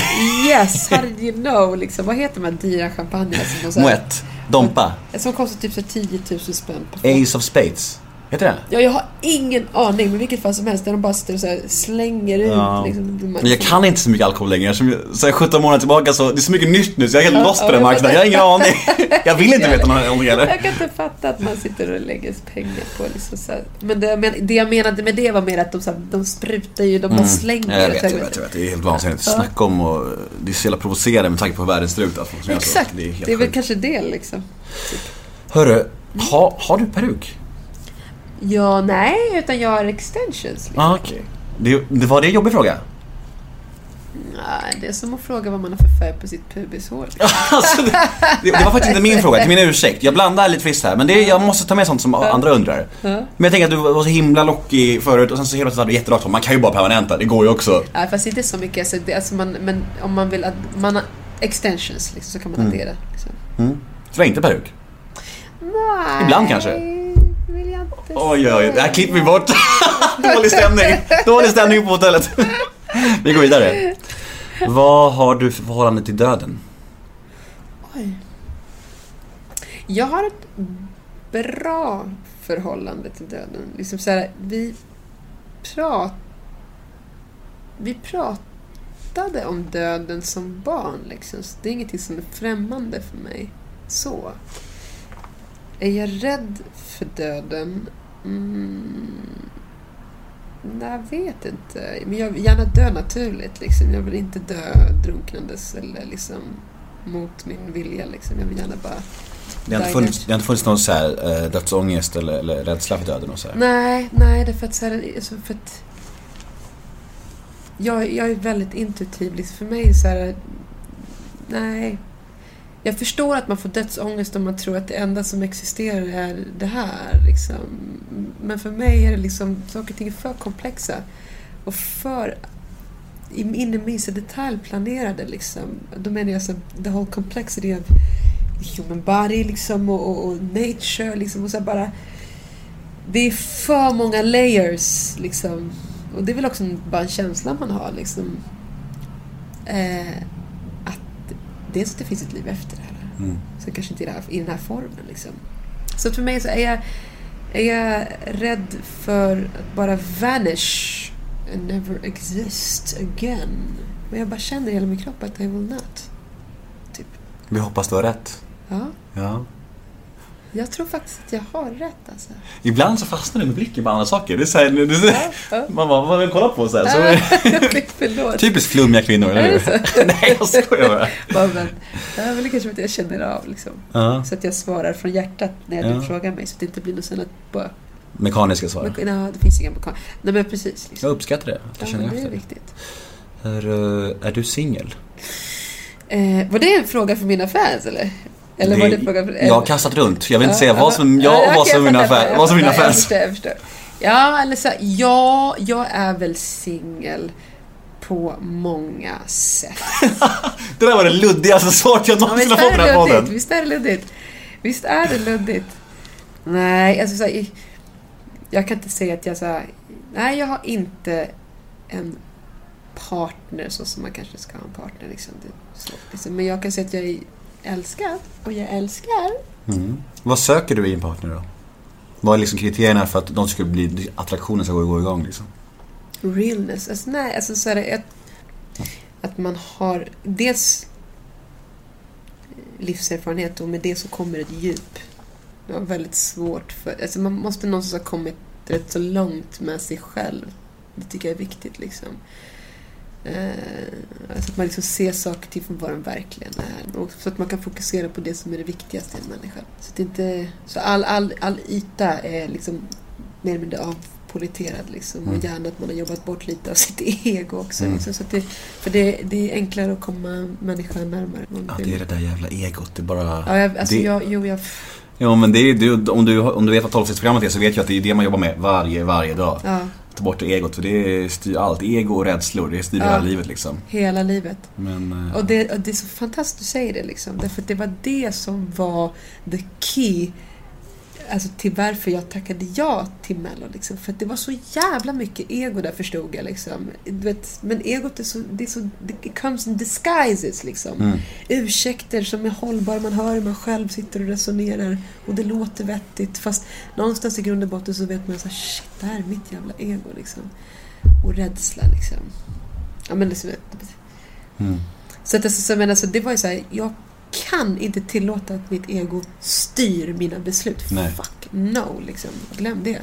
S5: yes, how did you know? Liksom, vad heter de här dyra champagnerna som,
S1: Moët. Dompa.
S5: som kostar typ så här 10 000 spänn?
S1: Ace of Spades. Heter det?
S5: Ja, jag har ingen aning, men vilket fall som helst, där de bara sitter och så slänger ut
S1: Ja.
S5: liksom.
S1: Men jag kan inte så mycket alkohol längre. Som jag- så här 17 månader tillbaka så, det är så mycket nytt nu så jag är helt
S5: Ja,
S1: lost på
S5: ja,
S1: den
S5: jag
S1: marknaden. Jag har ingen aning. Jag vill inte veta någonting heller.
S5: Jag kan inte fatta att man sitter och lägger pengar på liksom så här. Men det, men det jag menade med det var mer att de, så här, de sprutar ju, de bara slänger.
S1: Mm. Jag vet, jag vet, jag vet. Det är helt vansinnigt.
S5: Ja.
S1: Snacka om och det är så jävla provocerande med tanke på hur världen ser ut. Alltså, jag.
S5: Exakt,
S1: Det är,
S5: det är väl kanske det liksom.
S1: Hörru, ha, har du peruk?
S5: Ja, nej, utan jag har extensions. Liksom.
S1: Ja, ah, okej. Det, det var det en jobbig fråga?
S5: Nej, det är som att fråga vad man har för färg på sitt pubishår.
S1: Alltså, det, det var faktiskt inte min fråga, till min ursäkt. Jag blandar lite friskt här, men det, jag måste ta med sånt som andra undrar. Men jag tänker att du var så himla lockig förut och sen så helt plötsligt var du jätterakt. Man kan ju bara permanenta, det går ju också.
S5: Nej, fast inte så mycket. Alltså, det, alltså man, men om man vill att man har extensions liksom, så kan man addera. Liksom.
S1: Så det var inte peruk?
S5: Nej,
S1: Ibland kanske. Oj, oj, det här klipper vi bort. Dålig stämning. Dålig stämning på hotellet. Vi går vidare. Vad har du för förhållande till döden?
S5: Oj. Jag har ett bra förhållande till döden. Liksom så här, vi, prat, vi pratade om döden som barn. Liksom. Så det är ingenting som är främmande för mig. Så. Är jag rädd för döden? Mm, nej, jag vet inte. Men jag vill gärna dö naturligt. Liksom. Jag vill inte dö drunknandes eller liksom mot min vilja. Liksom. Jag vill gärna bara
S1: Det har inte funnits, det har inte funnits någon så här, eh, dödsångest eller, eller rädsla för döden och så här.
S5: Nej, nej, det är för att, så här, alltså för att jag, jag är väldigt intuitiv. Liksom för mig så här, nej. Jag förstår att man får dödsångest om man tror att det enda som existerar är det här. Liksom. Men för mig är det liksom, saker och ting är för komplexa och för in i minsta detalj planerade. Liksom. Då menar jag så the whole complexity of human body liksom, och, och, och nature. Liksom, och så bara, det är för många layers. Liksom. Och det är väl också bara en känsla man har. Liksom. Eh, dels att det finns ett liv efter det här.
S1: Mm.
S5: Så kanske inte i, här, i den här formen. Liksom. Så för mig så är jag, är jag rädd för att bara vanish and never exist again. Men jag bara känner i hela min kropp att I will not. Typ.
S1: Vi hoppas du har rätt.
S5: Ja,
S1: Ja.
S5: Jag tror faktiskt att jag har rätt alltså.
S1: Ibland så fastnar du med blicken på andra saker. Det är så här, det är så här,
S5: ja.
S1: Man bara, vad vill kolla på? Så här, så. Typiskt flummiga kvinnor, eller hur? Nej, jag skojar bara.
S5: Bara, men, ja, men det kanske att jag känner av liksom.
S1: Ja.
S5: Så att jag svarar från hjärtat när
S1: Ja.
S5: du frågar mig. Så att det inte blir något sånt att bara...
S1: Mekaniska svar.
S5: Men, nej, det finns inga mekan. Nej men precis. Liksom.
S1: Jag uppskattar det.
S5: Ja,
S1: Jag känner
S5: det är viktigt.
S1: Är, eh, är du singel?
S5: Eh, var det en fråga för mina fans eller? Eller
S1: Det-
S5: var det en fråga för...
S1: Jag har kastat runt. Jag vill inte säga vad som
S5: ja,
S1: jag och vad som
S5: jag
S1: mina fans. Vad som mina.
S5: Ja, eller så, ja, jag är väl singel på många sätt.
S1: Det där var det luddigaste svaret jag
S5: Ja,
S1: någonsin har fått
S5: är
S1: den här podden.
S5: Visst är det luddigt? Visst är det luddigt? Nej, alltså så här, jag kan inte säga att jag så här, Nej, jag har inte en partner så som man kanske ska ha en partner. Liksom. Det är svårt, liksom. Men jag kan säga att jag är älskad och jag älskar.
S1: Mm. Vad söker du i en partner då? Vad är liksom kriterierna för att de ska bli, attraktionen ska gå igång liksom?
S5: Realness. Alltså, nej, alltså så är det att, att man har dels livserfarenhet och med det så kommer ett djup. Jag har väldigt svårt för... Alltså man måste någonstans ha kommit rätt så långt med sig själv. Det tycker jag är viktigt liksom. Eh, alltså att man liksom ser saker till för vad de verkligen är. Och så att man kan fokusera på det som är det viktigaste i en människa. Så, att inte, så all, all, all yta är liksom mer eller mindre avpoliterad. Liksom.
S1: Mm.
S5: Och gärna att man har jobbat bort lite av sitt ego också.
S1: Mm.
S5: Liksom. Så att det, för det, det är enklare att komma människan närmare.
S1: Ja, det är det där jävla egot. Det bara...
S5: Ja, jag, alltså
S1: det...
S5: jag, jo, jag...
S1: Ja, men det är, det, om, du, om du vet vad 12-stegsprogrammet är så vet jag att det är det man jobbar med varje, varje dag.
S5: Ja,
S1: Ta bort egot, för det styr allt. Ego och rädslor, det styr
S5: Ja.
S1: hela livet liksom.
S5: hela livet.
S1: Men... eh,
S5: Och det, och det är så fantastiskt att du säger det liksom. Därför att det var det som var the key alltså, till varför jag tackade ja till Mello. Liksom. För det var så jävla mycket ego där förstod jag. Liksom. Du vet, men egot är så, det är så, it comes in disguises liksom.
S1: Mm.
S5: Ursäkter som är hållbara, man hör hur man själv sitter och resonerar och det låter vettigt. Fast någonstans i grund och botten så vet man så här, shit, det här är mitt jävla ego liksom. Och rädsla liksom. Ja men liksom,
S1: Mm.
S5: så, att, alltså, så, men alltså, det var ju så här, jag kan inte tillåta att mitt ego styr mina beslut.
S1: Nej.
S5: Fuck no, liksom. Glöm det.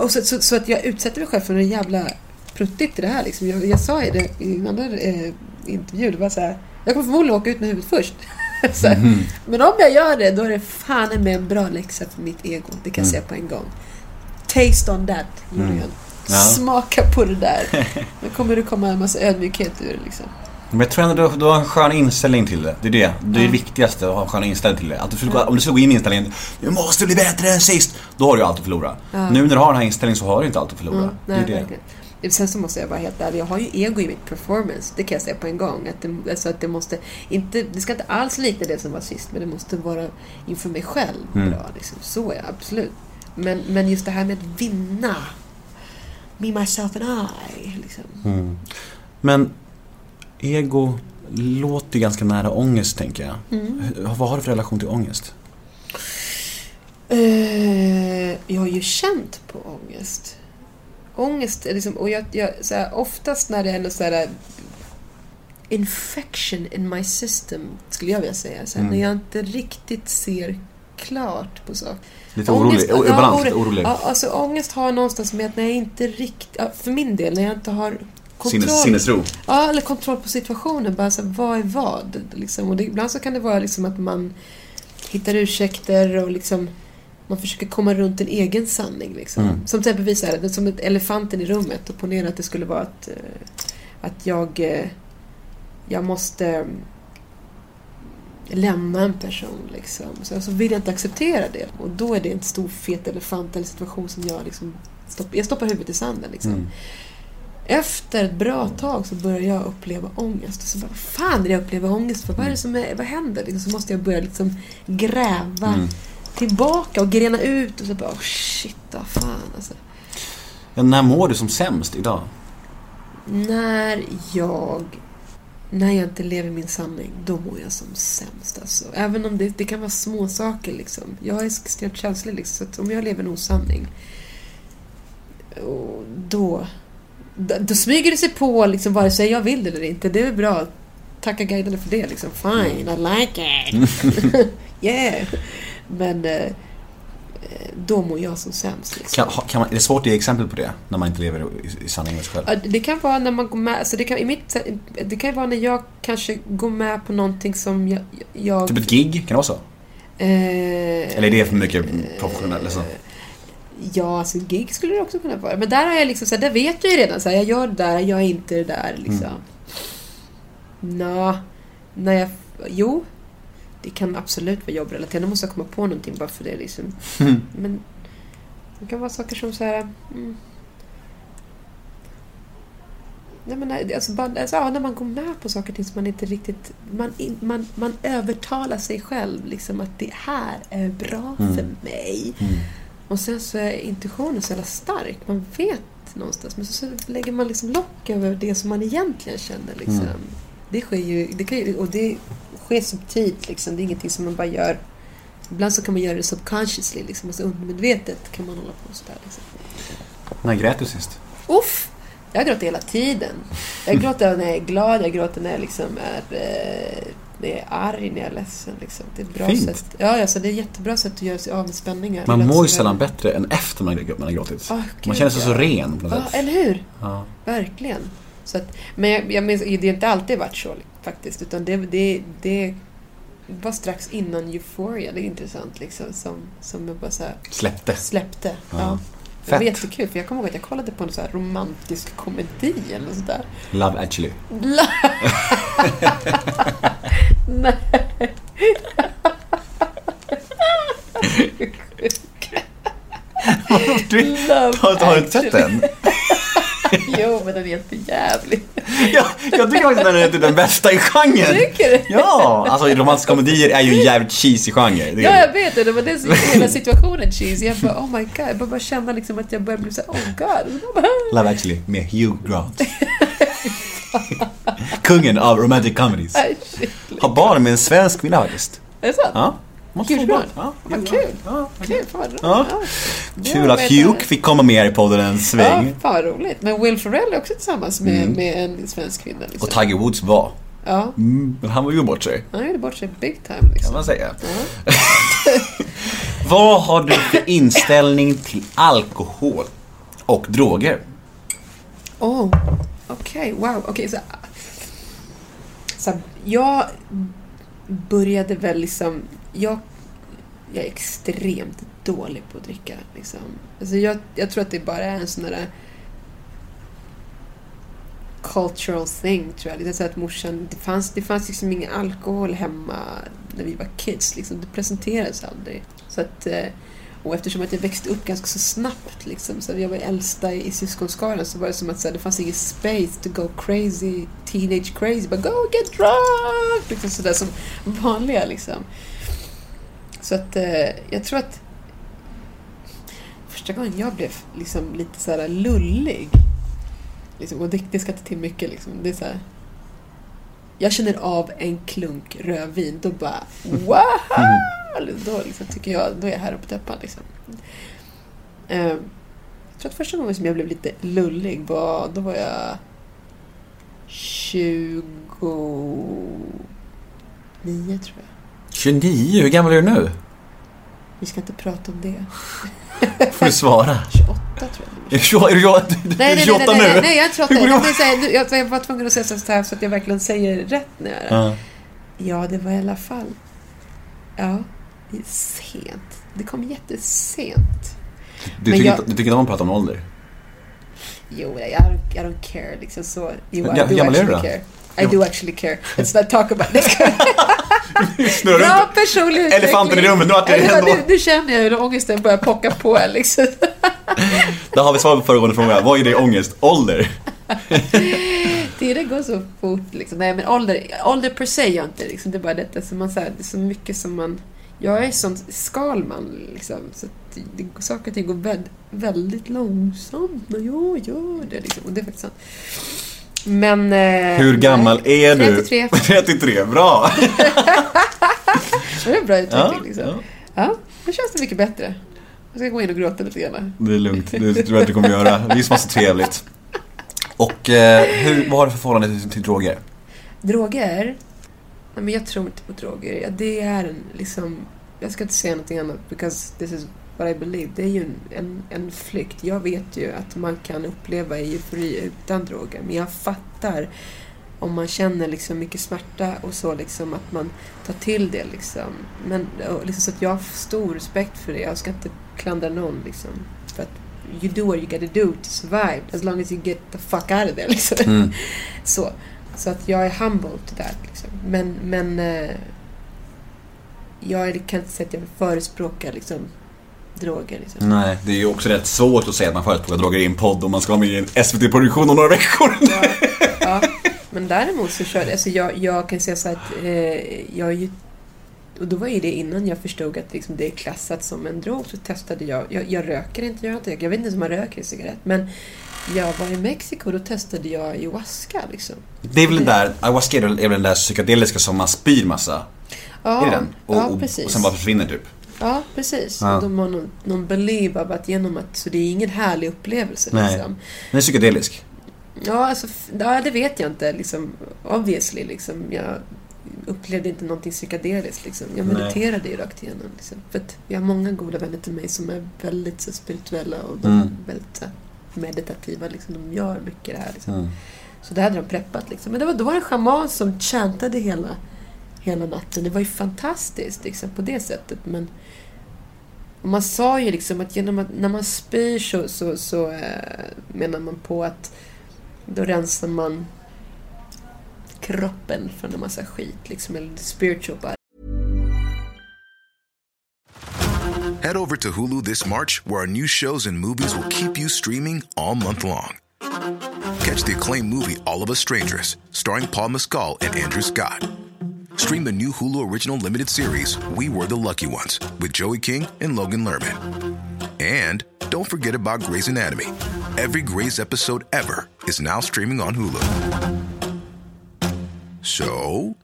S5: Och så, så, så att jag utsätter mig själv för en jävla pruttigt i det här. Liksom. Jag, jag sa ju det i en annan eh, intervju, det var så här, jag kommer förmodligen åka ut med huvudet först. här.
S1: Mhm.
S5: Men om jag gör det, då är det fan med en bra läxa för mitt ego. Det kan jag
S1: Mm.
S5: säga på en gång. Taste on that, Julian.
S1: Mm. Ja.
S5: Smaka på det där. Då kommer det komma en massa ödmjukhet ur liksom.
S1: Men jag tror ändå du, du har en skön inställning till det. Det är det. Det är det viktigaste, att ha en skön inställning till det. Att du skulle. Om du skulle gå in i inställningen Du måste bli bättre än sist. Då har du ju allt att förlora.
S5: Ja.
S1: Nu när du har den här inställningen så har du inte allt att förlora.
S5: Mm,
S1: det är
S5: nej,
S1: det.
S5: verkligen. Sen så måste jag vara helt ärlig, jag har ju ego i mitt performance. Det kan jag säga på en gång. Att det, alltså att det, måste inte, det ska inte alls likna det som var sist, men det måste vara inför mig själv
S1: Mm.
S5: bra. Liksom. Så är jag, absolut. Men, men just det här med att vinna. me, myself and I. Liksom.
S1: Men ego låter ganska nära ångest, tänker jag.
S5: Mm.
S1: Vad har du för relation till ångest?
S5: Eh, jag har ju känt på ångest. Ångest är liksom, och jag, jag, så här, oftast när det är något så här infection in my system, skulle jag vilja säga. Så här,
S1: Mm.
S5: När jag inte riktigt ser klart på saker.
S1: Lite orolig, o- balans, orolig.
S5: Ja, alltså ångest har någonstans med att när jag inte riktigt, ja, för min del, när jag inte har kontroll.
S1: Sinnes, sinnesro.
S5: Ja, eller kontroll på situationen. Bara så här, vad är vad? Liksom. Och det, ibland så kan det vara liksom att man hittar ursäkter och liksom man försöker komma runt en egen sanning. Liksom.
S1: Mm.
S5: Som till exempel visar det som ett elefanten i rummet och ponera att det skulle vara att, eh, att jag, eh, jag måste mm, lämna en person. Liksom. Så, så vill jag inte acceptera det. Och då är det en stor fet elefant eller situation som jag liksom stopp, jag stoppar huvudet i sanden. Liksom.
S1: Mm.
S5: Efter ett bra tag så börjar jag uppleva ångest. Och så bara, vad fan är jag upplever ångest för? Vad är det som är, vad händer? Liksom, så måste jag börja liksom gräva
S1: Mm.
S5: tillbaka och grena ut och så bara, oh shit, vad fan alltså.
S1: Ja, när mår du som sämst idag?
S5: När jag när jag inte lever min sanning, då mår jag som sämst. Alltså. Även om det, det kan vara små saker liksom. Jag är extremt känslig liksom, så att om jag lever en osanning, och då, då, smyger det sig på liksom, vare sig jag vill eller inte. Det är bra. Tacka guiderna för det. Liksom. Fine, I like it. yeah. Men eh, då mår jag som sämst. Liksom.
S1: Kan, kan man, är det svårt att ge exempel på det? När man inte lever i, i sanning med sig själv?
S5: Det kan vara när man går med, alltså det, kan, i mitt, det kan vara när jag kanske går med på någonting som jag... jag
S1: Typ ett gig, kan det vara så?
S5: eh,
S1: Eller är det för mycket professionellt? Liksom?
S5: Ja, alltså gig skulle det också kunna vara. Men där har jag liksom, så här, där vet jag ju redan. Så här, jag gör det där, jag gör inte det där. Liksom.
S1: Mm.
S5: Nå, när jag... Jo, det kan absolut vara jobbrelaterat. Nu måste jag komma på någonting bara för det. Liksom. Men det kan vara saker som så här... Mm. Nej, men, nej, alltså, bara, alltså, ja, när man går med på saker och ting som man inte riktigt... Man, man, man övertalar sig själv liksom, att det här är bra
S1: Mm.
S5: för mig. Och sen så är intuitionen så jävla stark. Man vet någonstans. Men så, så lägger man liksom lock över det som man egentligen känner. Liksom.
S1: Mm.
S5: Det sker ju, det kan ju, och det sker subtilt. Liksom. Det är ingenting som man bara gör. Ibland så kan man göra det subconsciously. Liksom. Alltså undermedvetet kan man hålla på sådär. Liksom.
S1: När grät du sist?
S5: Uff! Jag gråter hela tiden. Jag gråter när jag är glad, jag gråter när jag liksom är, eh, när jag är arg, när jag är ledsen. Liksom. Det är ett bra
S1: Fint.
S5: sätt. Ja, alltså, det är ett jättebra sätt att göra sig av med spänningar.
S1: Man mår ju sällan bättre än efter man, man har gråtit.
S5: Ah,
S1: man känner sig så
S5: ja.
S1: ren på något
S5: Ja,
S1: sätt.
S5: eller hur?
S1: Ja.
S5: Verkligen. Så att, men jag, jag minns, det har inte alltid varit så faktiskt. Utan det, det, det var strax innan Euphoria. Det är intressant liksom. Som, som jag bara så här
S1: Släppte.
S5: släppte.
S1: Ja.
S5: Ja. Det var
S1: Fett.
S5: jättekul för jag kommer ihåg att jag kollade på en så romantisk komedi eller sådär.
S1: Love actually.
S5: Nej. Love
S1: har, du inte sett den?
S5: Jo, men den är helt jävlig.
S1: Ja, jag tycker faktiskt att den är typ den bästa i genren.
S5: Tycker du?
S1: Ja, alltså romantiska komedier är ju en jävligt cheesy genre.
S5: Ja, jag vet det. Det var det som hela situationen cheesy. Jag bara, oh my god. Jag bara, bara känna liksom att jag börjar bli så här, oh god.
S1: Love actually med Hugh Grant. Kungen av romantic comedies. Har barn med en svensk kvinna faktiskt.
S5: Är det sant?
S1: Ja. Måste
S5: Hugh
S1: få barn.
S5: Grant?
S1: Ja,
S5: Vad kul.
S1: Ja,
S5: Kul, fan.
S1: Ja.
S5: Ja. Ja,
S1: att Hugh
S5: jag.
S1: fick komma med i podden en
S5: Ja,
S1: sväng.
S5: fan vad roligt. Men Will Ferrell är också tillsammans med,
S1: Mm.
S5: med en svensk kvinna. Liksom.
S1: Och Tiger Woods var.
S5: Ja,
S1: Mm, men han var ju bort sig.
S5: han gjorde bort sig big time.
S1: Kan
S5: Liksom.
S1: man säga.
S5: Ja.
S1: Vad har du för inställning till alkohol och droger?
S5: Oh, okej, wow. Okej, så, så jag började väl liksom... Jag, jag är extremt dålig på att dricka. Liksom. Alltså jag, jag tror att det bara är en sån där eh, cultural thing, tror jag. Det är så att morsan, det fanns, det fanns liksom ingen alkohol hemma när vi var kids. Liksom. Det presenterades aldrig. Så att, eh, och eftersom att jag växte upp ganska så snabbt, liksom, så jag var äldsta i, i syskonskaran, så var det som att så här, det fanns ingen space to go crazy, teenage crazy, bara go get drunk! Liksom sådär som vanliga liksom. Så att eh, jag tror att första gången jag blev liksom lite så här lullig. Liksom, och det, det ska inte till mycket liksom. Det är så här, jag känner av en klunk rödvin, då bara wow! Då liksom, tycker jag, då är jag här på täppan liksom. Eh, jag tror att första gången som jag blev lite lullig var, då var jag 29 tror jag.
S1: 29, hur gammal är du nu?
S5: Vi ska inte prata om det.
S1: Får du svara.
S5: 28 tror jag.
S1: Är du 28 är du, är du
S5: Nej, nej,
S1: 28
S5: nej, nej,
S1: nu?
S5: nej, jag är inte 28.
S1: Hur går det
S5: Jag, nu- jag, var tvungen att säga så här så att jag verkligen säger rätt nu. Det.
S1: Ja.
S5: Ja, det var i alla fall... Ja, det är sent. Det kom jättesent.
S1: Du, tycker
S5: jag-
S1: inte, du tycker inte om att prata om ålder?
S5: Jo, I don't, I don't care liksom så. Jo,
S1: Ja,
S5: I
S1: hur
S5: do
S1: gammal är du då?
S5: care. I do actually care. Let's not talk about.
S1: Snurrar
S5: Bra personlig utveckling.
S1: Elefanten i rummet, nu vart det ändå-
S5: nu, nu känner jag hur ångesten börjar pocka på liksom.
S1: Där har vi svar på föregående fråga. Vad är det ångest? Ålder?
S5: Tiden går så fort liksom. Nej men ålder, ålder per se gör inte liksom. Det är bara detta som man säger, det är så mycket som man... Jag är sån skalman liksom. Så det, saker och ting går väldigt, väldigt långsamt när jag gör det liksom. Och det är faktiskt sant. Men... Eh,
S1: Hur gammal
S5: nej,
S1: är du?
S5: 33.
S1: 33, bra!
S5: Det är en bra utveckling
S1: Ja,
S5: liksom.
S1: ja.
S5: Ja, nu känns det mycket bättre. Jag ska gå in och gråta lite grann.
S1: Det är lugnt, det tror jag att du kommer göra. Visst var så trevligt. Och eh, hur, vad har du för förhållande till, till droger?
S5: Droger? Nej, men jag tror inte på droger. Ja, det är en liksom... Jag ska inte säga någonting annat because this is what I believe. Det är ju en, en, flykt. Jag vet ju att man kan uppleva eufori utan droger. Men jag fattar om man känner liksom mycket smärta och så liksom att man tar till det liksom. Men liksom så att jag har stor respekt för det. Jag ska inte klandra någon liksom. För att you do what you gotta do to survive. As long as you get the fuck out of there liksom.
S1: Mm.
S5: Så, så att jag är humble to that. Liksom. Men, men eh, jag kan inte säga att jag vill förespråka liksom, droger. Liksom.
S1: Nej, det är ju också rätt svårt att säga att man förespråkar droger i en podd om man ska vara med i en SVT-produktion om några veckor.
S5: Ja, men däremot så körde alltså jag, jag kan säga så att eh, jag är ju och då var ju det innan jag förstod att liksom det är klassat som en drog så testade jag. Jag, jag röker inte, jag, inte, jag vet inte om man röker en cigarett. Men jag var i Mexiko och då testade jag ayahuasca liksom.
S1: Det är väl den där, ayahuasca är väl den där psykedeliska som man spyr massa.
S5: Ja,
S1: är det den? Och,
S5: ja
S1: och,
S5: precis.
S1: och sen bara försvinner typ.
S5: Ja, precis.
S1: Ja.
S5: De har någon, någon believe av att genom att... Så det är ingen härlig upplevelse
S1: Nej.
S5: liksom.
S1: Den är psykedelisk.
S5: Ja, alltså, ja, det vet jag inte. Liksom, obviously, liksom. Jag upplevde inte någonting psykedeliskt. Liksom. Jag
S1: Nej.
S5: mediterade ju rakt igenom. Liksom. För att jag har många goda vänner till mig som är väldigt så, spirituella och de
S1: Mm.
S5: är väldigt så, meditativa. Liksom. De gör mycket det här. Liksom.
S1: Mm.
S5: Så det hade de preppat. Liksom. Men det var, då var det en schaman som chantade hela, hela natten. Det var ju fantastiskt liksom, på det sättet. Men och man sa ju liksom att genom att när man spyr så, så, så eh, menar man på att då rensar man kroppen från en massa skit. Liksom, eller spiritual body.
S3: Head over to Hulu this March, where our new shows and movies will keep you streaming all month long. Catch the acclaimed movie All of Us Strangers, starring Paul Mescal and Andrew Scott. Stream the new Hulu original limited series We Were the Lucky Ones with Joey King and Logan Lerman. And don't forget about Grey's Anatomy. Every Grey's episode ever is now streaming on Hulu. So,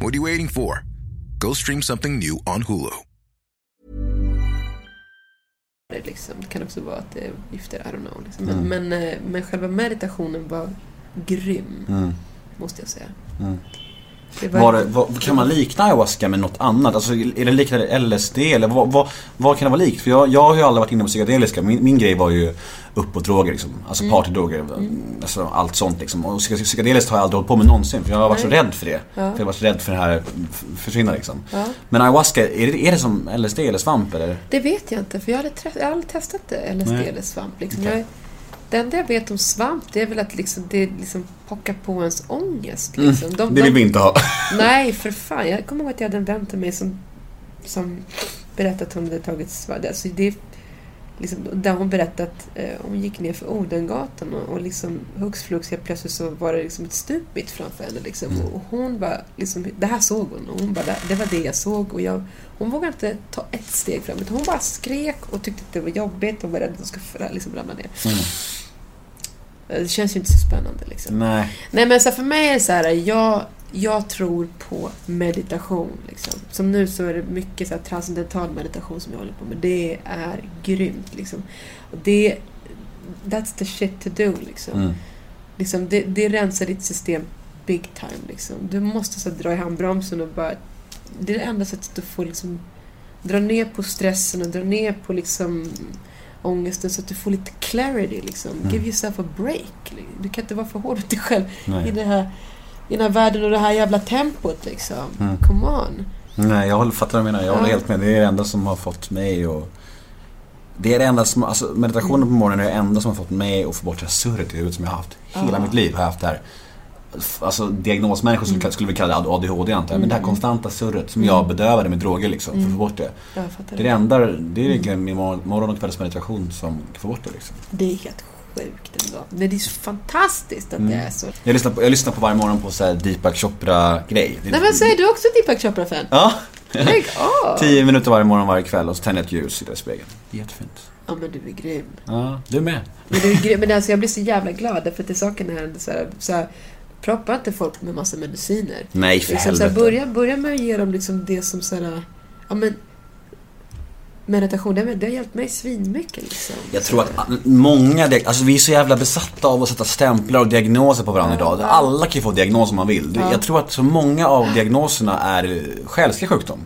S3: what are you waiting for? Go stream something new on Hulu.
S5: Det Liksom. Det kan också vara att det är gifter, I don't know. Liksom. Men, men, eh, men själva meditationen var grym,
S1: Mm.
S5: måste jag säga.
S1: Mm.
S5: Det
S1: Var det, vad, kan man likna ayahuasca med något annat? Alltså, är det liknande LSD eller vad, vad, vad kan det vara likt? För jag, jag har ju aldrig varit inne på psykedeliska. Min, min grej var ju uppåtdroger liksom. Alltså
S5: Mm.
S1: partydroger. Alltså allt sånt liksom. Och psy- psykedeliskt har jag aldrig hållit på med någonsin. För jag har varit så
S5: Nej.
S1: rädd för det.
S5: Ja.
S1: För jag var så rädd för det här försvinna liksom.
S5: Ja.
S1: Men ayahuasca, är det, är det som LSD eller svamp eller?
S5: Det vet jag inte, för jag har aldrig, tre- jag har aldrig testat det, LSD
S1: Nej.
S5: eller svamp. Liksom.
S1: Okej.
S5: Jag, det enda jag vet om svamp, det är väl att liksom, det liksom pockar på ens ångest. Liksom. De,
S1: Mm. Det vill vi inte ha.
S5: Nej, för fan. Jag kommer ihåg att jag hade en vän till mig som, som berättade att hon hade tagit svamp. Alltså, det, liksom, där hon berättade att eh, hon gick ner för Odengatan och, och liksom hux flux helt plötsligt så var det liksom ett stup mitt framför henne. Liksom.
S1: Mm.
S5: Och hon bara, liksom, det här såg hon och hon bara, det, var det jag såg. Och jag, hon vågade inte ta ett steg framåt. Hon bara skrek och tyckte att det var jobbigt och var rädd att hon skulle liksom ramla ner.
S1: Mm.
S5: Det känns ju inte så spännande liksom.
S1: Nej.
S5: Nej men så för mig är det så här, jag, jag tror på meditation. Liksom. Som nu så är det mycket så här, transcendental meditation som jag håller på med. Det är grymt liksom. Det, that's the shit to do liksom.
S1: Mm.
S5: liksom det, det rensar ditt system big time liksom. Du måste så här, dra i handbromsen och bara... Det är det enda sättet att få liksom dra ner på stressen och dra ner på liksom ångesten så att du får lite clarity liksom.
S1: Mm.
S5: Give yourself a break. Du kan inte vara för hård mot dig själv
S1: Nej.
S5: i, det här, i den här världen och det här jävla tempot liksom.
S1: Mm.
S5: Come on.
S1: Nej, jag håller, fattar vad du menar. Jag håller
S5: Ja.
S1: helt med. Det är det enda som har fått mig att... Det är det enda som, alltså meditationen på morgonen är det enda som har fått mig att få bort det här surret i huvudet som jag har haft. Hela
S5: Ja.
S1: mitt liv har jag haft det här. Alltså diagnosmänniskor skulle, skulle vi kalla det ADHD antar jag. Men det här konstanta surret som jag bedövade med droger liksom, för att få bort det.
S5: Jag
S1: Det är det enda, det är egentligen min mor- morgon och kvällsmeditation som kan få bort det liksom.
S5: Det är helt sjukt ändå. Det är så fantastiskt att
S1: Mm.
S5: det är så.
S1: Jag lyssnar på, jag lyssnar på varje morgon på så här Deepak Chopra-grej.
S5: Nej men säger du också Deepak Chopra-fan?
S1: Ja!
S5: Lägg av!
S1: Tio minuter varje morgon varje kväll och så tänder jag ett ljus, i spegeln. Det är jättefint.
S5: Ja men du är grym.
S1: Ja, du med.
S5: Men, du är grym. men alltså, jag blir så jävla glad därför att det saken är ändå så här, så här Proppa inte folk med massa mediciner.
S1: Nej, för
S5: Liksom,
S1: helvete.
S5: börja, börja med att ge dem liksom det som så här, ja men meditation, det, det har hjälpt mig svinmycket liksom.
S1: Jag tror att många, alltså vi är så jävla besatta av att sätta stämplar och diagnoser på varandra idag. Alla kan ju få diagnos om man vill.
S5: Ja.
S1: Jag tror att så många av diagnoserna är själslig sjukdom.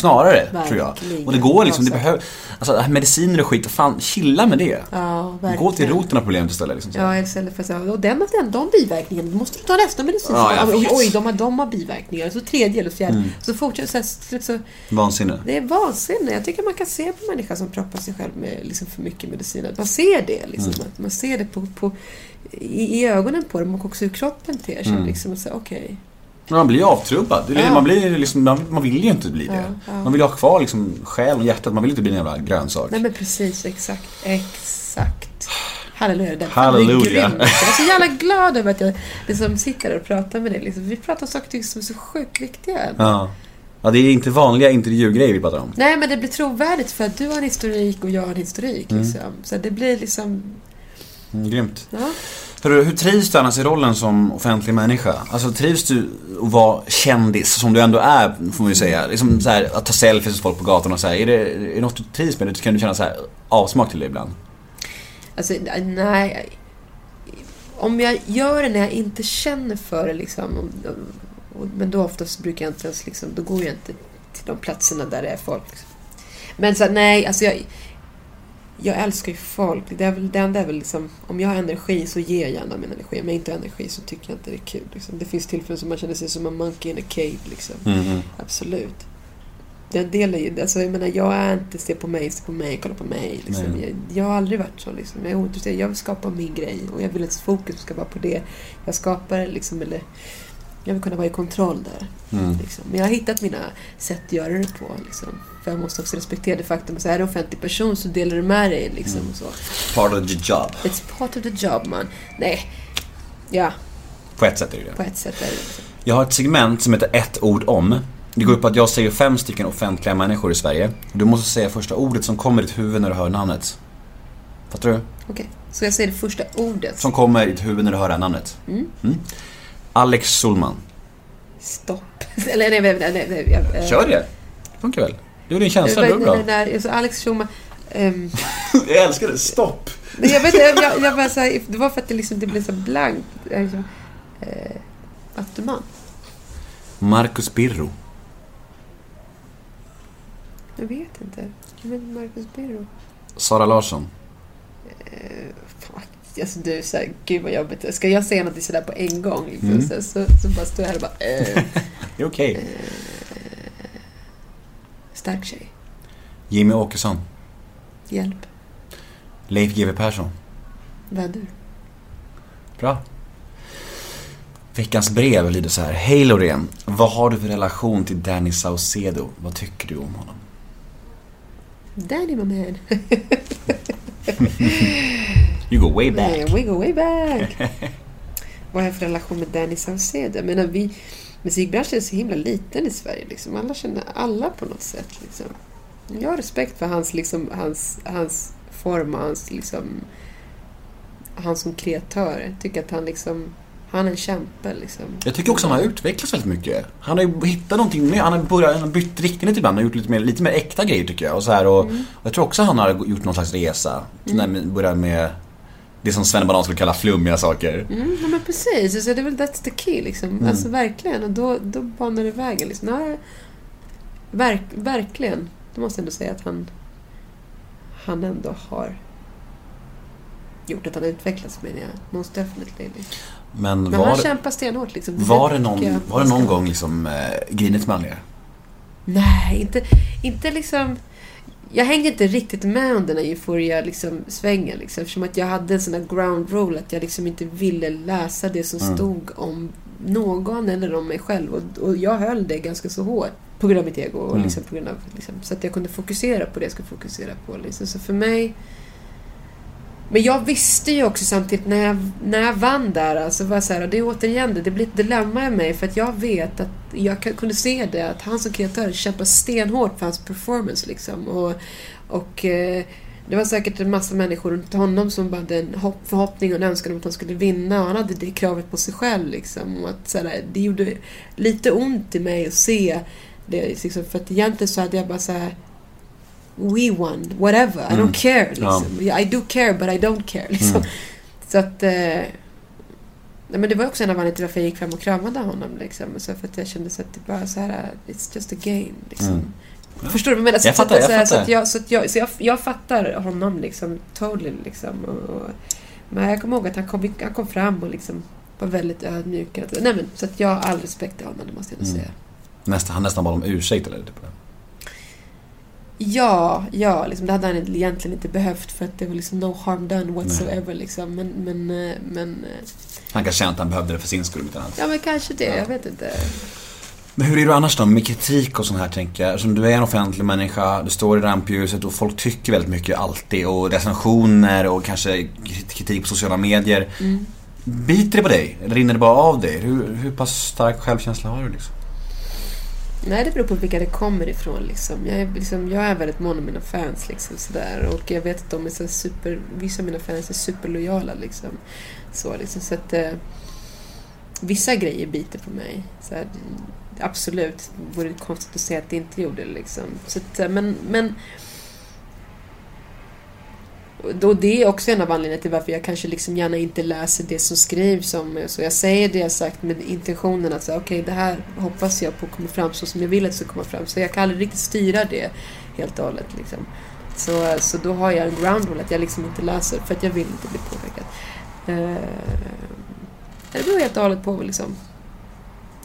S1: Snarare, tror jag.
S5: Verkligen.
S1: Och det går liksom, det
S5: Ja,
S1: behöver, alltså mediciner och skit, fan, chilla med det.
S5: Ja, verkligen.
S1: Gå till roten av problemet istället liksom. så.
S5: Ja, istället för att säga, och den har den, de biverkningarna, då måste du ta nästa medicin.
S1: Ja, jag
S5: oj, oj, de har, de har biverkningar. Så tredje eller fjärde. Så fortsätter så, här, så
S1: Vansinne.
S5: Det är vansinne. Jag tycker man kan se på människor som proppar sig själv med liksom för mycket medicin. Att man ser det. Liksom,
S1: Mm.
S5: att man ser det på, på, i, i ögonen på dem och också hur kroppen ter sig.
S1: Mm.
S5: Liksom, och så.
S1: Men man blir avtrubbad.
S5: Ja.
S1: Man, blir liksom, man, man vill ju inte bli det.
S5: Ja, ja.
S1: Man vill ju ha kvar liksom själen och hjärtat. Man vill inte bli en jävla grönsak.
S5: Nej men precis, exakt. Exakt. Halleluja. Den
S1: Halleluja.
S5: Jag är så jävla glad över att jag liksom sitter och pratar med dig. Liksom. Vi pratar om saker som är så sjukt viktiga.
S1: Ja. Ja, det är inte vanliga intervjugrejer vi pratar om.
S5: Nej, men det blir trovärdigt för att du har en historik och jag har en historik. Liksom. Så det blir liksom...
S1: Mm, grymt.
S5: Ja.
S1: Hur, hur trivs du annars i rollen som offentlig människa? Alltså trivs du att vara kändis, som du ändå är, får man ju säga. Liksom så här, att ta selfies med folk på gatan och så här. Är det, är det något du trivs med? Kan du känna så här avsmak till det ibland?
S5: Alltså, nej. Om jag gör det när jag inte känner för det, liksom, men då oftast brukar jag inte ens, liksom, då går jag inte till de platserna där det är folk. Liksom. Men så, nej, alltså jag, jag älskar ju folk. Det, är väl, det enda är väl liksom, om jag har energi så ger jag gärna min energi. Om jag inte har energi så tycker jag inte det är kul. Liksom. Det finns tillfällen som man känner sig som en monkey in a cave. Liksom. Absolut. Den delen ju, alltså jag menar jag är inte se på mig, se på mig, kolla på mig. Liksom. Jag, jag har aldrig varit så. Liksom. Jag är ointresserad. Jag vill skapa min grej och jag vill att fokus ska vara på det. Jag skapar liksom, eller jag vill kunna vara i kontroll där.
S1: Mm.
S5: Liksom. Men jag har hittat mina sätt att göra det på. Liksom. För jag måste också respektera det faktum att så är du offentlig person så delar du med dig. Liksom,
S1: Mm.
S5: och så.
S1: Part of the job.
S5: It's part of the job man. Nej, ja,
S1: På ett sätt är det det.
S5: på ett sätt är det liksom.
S1: Jag har ett segment som heter ett ord om. Det går ut på att jag säger fem stycken offentliga människor i Sverige. Du måste säga första ordet som kommer i ditt huvud när du hör namnet. Fattar du?
S5: Okej, så jag säger det första ordet.
S1: Som kommer i ditt huvud när du hör det här namnet.
S5: Mm.
S1: Alex Solman.
S5: Stopp. Eller nej, nej, nej, nej, jag, eh,
S1: Kör det. Funkar väl? Du är din känsla, det är bra.
S5: nej, alltså Alex Schulman. ehm,
S1: Jag älskar det. Stopp.
S5: nej, jag vet inte, jag, jag, jag bara så här, det var för att det, liksom, det blev så blankt. Jag Liksom, eh, Vattuman.
S1: Marcus Birro.
S5: Jag vet inte. Men Marcus Birro.
S1: Sara Larsson.
S5: Alltså du, så här, gud vad jobbigt. Ska jag säga något sådär på en gång? Liksom,
S1: Mm.
S5: så, så, så bara står jag här och bara... Eh,
S1: Det är okej.
S5: stark tjej.
S1: Jimmy Åkesson.
S5: Hjälp.
S1: Leif GW Persson.
S5: Vädur.
S1: Bra. Veckans brev lyder så här. Hej Loreen. Vad har du för relation till Danny Saucedo? Vad tycker du om honom?
S5: Danny my man.
S1: You go way back.
S5: Nej, we go way back. Vad har jag för relation med Danny Saucedo? Jag menar, vi, musikbranschen är så himla liten i Sverige. Liksom. Alla känner alla på något sätt. Liksom. Jag har respekt för hans, liksom, hans, hans form och hans, liksom, han som kreatör. Jag tycker att han liksom, han är en kämpe liksom.
S1: Jag tycker också att han har utvecklats väldigt mycket. Han har ju hittat någonting nytt. Han har, börjat, han har bytt riktning lite ibland. Har gjort lite mer, lite mer äkta grejer tycker jag. Och, så här, och, och jag tror också han har gjort någon slags resa. Mm. Började med det som Sven Banan skulle kalla flummiga saker.
S5: Mm, ja, men precis. Alltså, det är väl that's the key liksom. Alltså verkligen. Och då, då banar det vägen liksom. Nej, verk, verkligen. Då måste jag ändå säga att han, han ändå har gjort att han har utvecklats menar jag. Most definitely.
S1: Men,
S5: Men
S1: var,
S5: han kämpar stenhårt liksom.
S1: var, det någon, var det någon gång liksom eh, grinigt er?
S5: Nej, inte, inte liksom... Jag hängde inte riktigt med om den här euphoria liksom. Liksom, eftersom att jag hade en sån här ground rule att jag liksom inte ville läsa det som
S1: Mm.
S5: stod om någon eller om mig själv. Och, och jag höll det ganska så hårt. På grund av mitt ego. Och
S1: Mm.
S5: liksom, på grund av, liksom, så att jag kunde fokusera på det jag skulle fokusera på. Liksom. Så för mig... Men jag visste ju också samtidigt när jag, när jag vann där, alltså var så här, och det är återigen det, det blir ett dilemma i mig för att jag vet att jag kunde se det att han som kreatör kämpar stenhårt för hans performance liksom. Och, och eh, det var säkert en massa människor runt honom som bara hade en hopp, förhoppning och en önskan om att han skulle vinna och han hade det kravet på sig själv liksom. Och att, så här, det gjorde lite ont i mig att se det liksom, för att egentligen så hade jag bara så här We won, whatever, I
S1: Mm.
S5: don't care.
S1: Ja.
S5: Liksom. I do care but I don't care. Liksom.
S1: Mm.
S5: Så att... Eh, nej, men det var också en av anledningarna till varför jag gick fram och kramade honom. Liksom. Så för att jag kände så att det bara så här, it's just a game. Liksom.
S1: Mm.
S5: Förstår du vad jag menar? Så,
S1: Jag
S5: så,
S1: fattar, jag
S5: så att jag, så att jag, så jag, jag fattar honom liksom, totally liksom. Och, och, men jag kommer ihåg att han kom, han kom fram och liksom var väldigt ödmjuk. Nej, men, så att jag har all respekt till honom, det måste jag ändå
S1: Mm.
S5: säga.
S1: Nästan, han nästan bad om ursäkt eller? Typ.
S5: Ja, ja, liksom, det hade han egentligen inte behövt för att det var liksom no harm done whatsoever. Liksom. Men, men, eh, men, eh,
S1: Han kan känna att han behövde det för sin skull. Inte annat.
S5: ja men kanske det,
S1: Ja.
S5: jag vet inte.
S1: Men hur är du annars då med kritik och sånt här tänker jag? Som du är en offentlig människa, du står i rampljuset och folk tycker väldigt mycket alltid och recensioner och kanske kritik på sociala medier.
S5: Mm.
S1: Biter det på dig? Rinner det bara av dig? Hur, hur pass stark självkänsla har du liksom?
S5: Nej, det beror på vilka det kommer ifrån. Liksom. Jag, är, liksom, jag är väldigt mån om mina fans. Liksom, sådär. Och jag vet att de är så super, vissa av mina fans är superlojala. Liksom. Så, liksom, så att, eh, vissa grejer biter på mig. Såhär, absolut, det vore konstigt att säga att det inte gjorde det. Liksom. Så att, eh, men, men och då, det är också en av anledningarna till varför jag kanske liksom gärna inte läser det som skrivs om mig. Så jag säger det jag sagt med intentionen att säga, okej det här hoppas jag på kommer fram så som jag vill att det ska komma fram. Så jag kan aldrig riktigt styra det helt och hållet. Liksom. Så, eh, så då har jag en ground rule att jag liksom inte läser för att jag vill inte bli påverkad. Uh, det beror helt och hållet på liksom.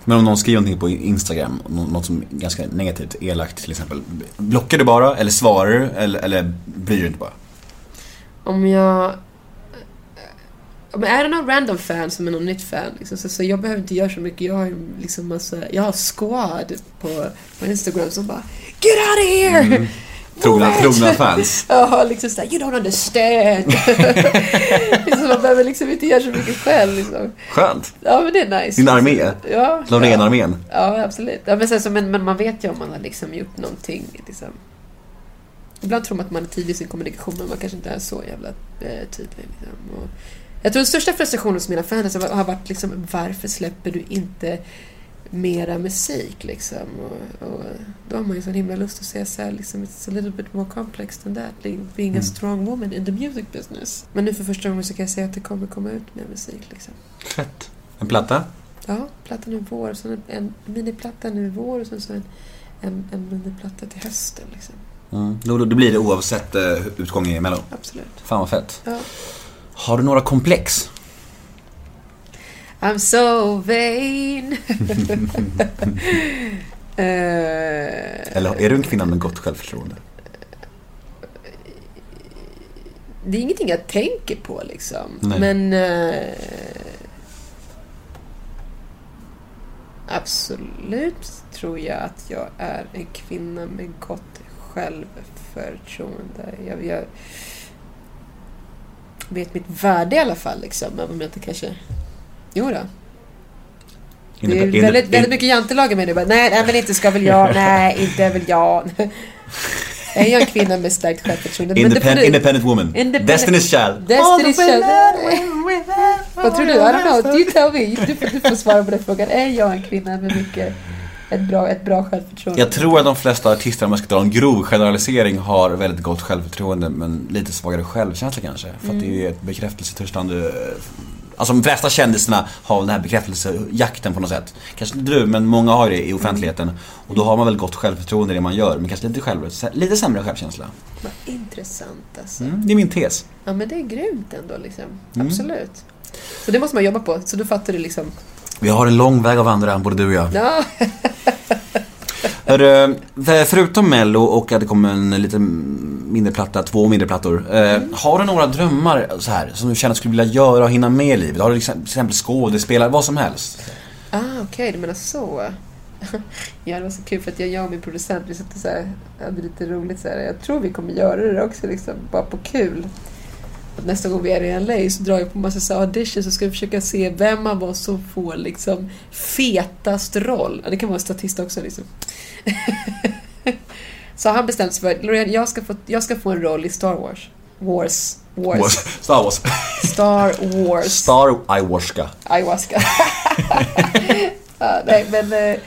S1: Men om någon skriver någonting på Instagram, något som är ganska negativt, elakt till exempel. Blockar du bara, eller svarar du, eller, eller bryr du dig inte bara?
S5: Om jag... Men är det någon random fan som är någon nytt fan? Liksom, så, så jag behöver inte göra så mycket. Jag har liksom massa... Jag har squad på, på Instagram som bara Get out of here!
S1: Mm. Trogna,
S5: Move it!"
S1: trogna fans.
S5: Ja, liksom såhär, you don't understand. liksom, man behöver liksom inte göra så mycket själv. Liksom.
S1: Skönt.
S5: Ja, men det är nice.
S1: Din armé.
S5: Ja.
S1: Loreen-armén.
S5: Ja, absolut. Ja, men, sen, så, men, men man vet ju om man har liksom gjort någonting. Liksom. Ibland tror man att man är tydlig i sin kommunikation, men man kanske inte är så jävla eh, tydlig. Liksom. Och jag tror den största frustrationen hos mina fans har varit liksom, varför släpper du inte mera musik? Liksom? Och, och då har man ju så himla lust att säga så här, liksom, it's a little bit more complex than that, being- being
S1: Mm.
S5: a strong woman in the music business. Men nu för första gången så kan jag säga att det kommer komma ut mer musik. Liksom.
S1: Fett. En platta?
S5: Ja, plattan i vår. Sen en, en miniplatta nu i vår och sen så en, en, en miniplatta till hösten. Liksom.
S1: Mm. Då, då, då blir det oavsett uh, utgången i Mello.
S5: Absolut.
S1: Fan vad fett.
S5: Ja.
S1: Har du några komplex?
S5: I'm so vain. Eh,
S1: Eller är du en kvinna med gott självförtroende?
S5: Det är ingenting jag tänker på liksom.
S1: Nej.
S5: Men... eh, absolut tror jag att jag är en kvinna med gott självförtroende. Jag, jag, vet mitt värde i alla fall. Liksom, även om jag inte kanske... Jo då. Det är väldigt, väldigt mycket jantelag i mig nu. Nej, nej, men inte ska väl jag. Nej, inte väl jag. Är jag en kvinna med starkt självförtroende? Men det får
S1: Independent,
S5: du-
S1: independent woman.
S5: Independent-
S1: Destiny's child.
S5: Destiny's Child. Vad tror du? I don't know. You tell me. Du du får svara på den frågan. Är jag en kvinna med mycket... Ett bra, ett bra självförtroende?
S1: Jag tror att de flesta artister, om man ska dra en grov generalisering, har väldigt gott självförtroende men lite svagare självkänsla kanske. För att det är ju ett bekräftelsetörstande... Alltså de flesta kändisarna har den här bekräftelsejakten på något sätt. Kanske inte du, men många har det i offentligheten. Och då har man väl gott självförtroende i det man gör, men kanske lite, själv, lite sämre självkänsla.
S5: Vad intressant alltså.
S1: Mm, det är min tes.
S5: Ja, men det är grymt ändå liksom.
S1: Mm.
S5: Absolut. Så det måste man jobba på. Så då fattar du liksom.
S1: Vi har en lång väg att vandra, både du och jag.
S5: Ja,
S1: Hörru, för- förutom Mello och att det kommer en lite mindre platta, två mindre plattor. Eh, har du några drömmar så här, som du känner att du skulle vilja göra och hinna med i livet? Har du liksom- till exempel skådespelare, vad som helst?
S5: ah, okej, du menar så. Ja, det var så kul för att jag, jag och min producent, vi satt och så här, hade lite roligt så här. Jag tror vi kommer göra det också, liksom, bara på kul. Att nästa gång vi är i LA så drar jag på massa så auditions så ska vi försöka se vem av oss som får liksom fetast roll. Ja, det kan vara en statist också liksom. så han bestämt sig för Loreen, jag ska, få, jag ska få en roll i Star Wars. Wars. Wars.
S1: Wars. Star Wars.
S5: Star Wars.
S1: Star Ayahuasca.
S5: Ayahuasca. ja, nej, men... eh,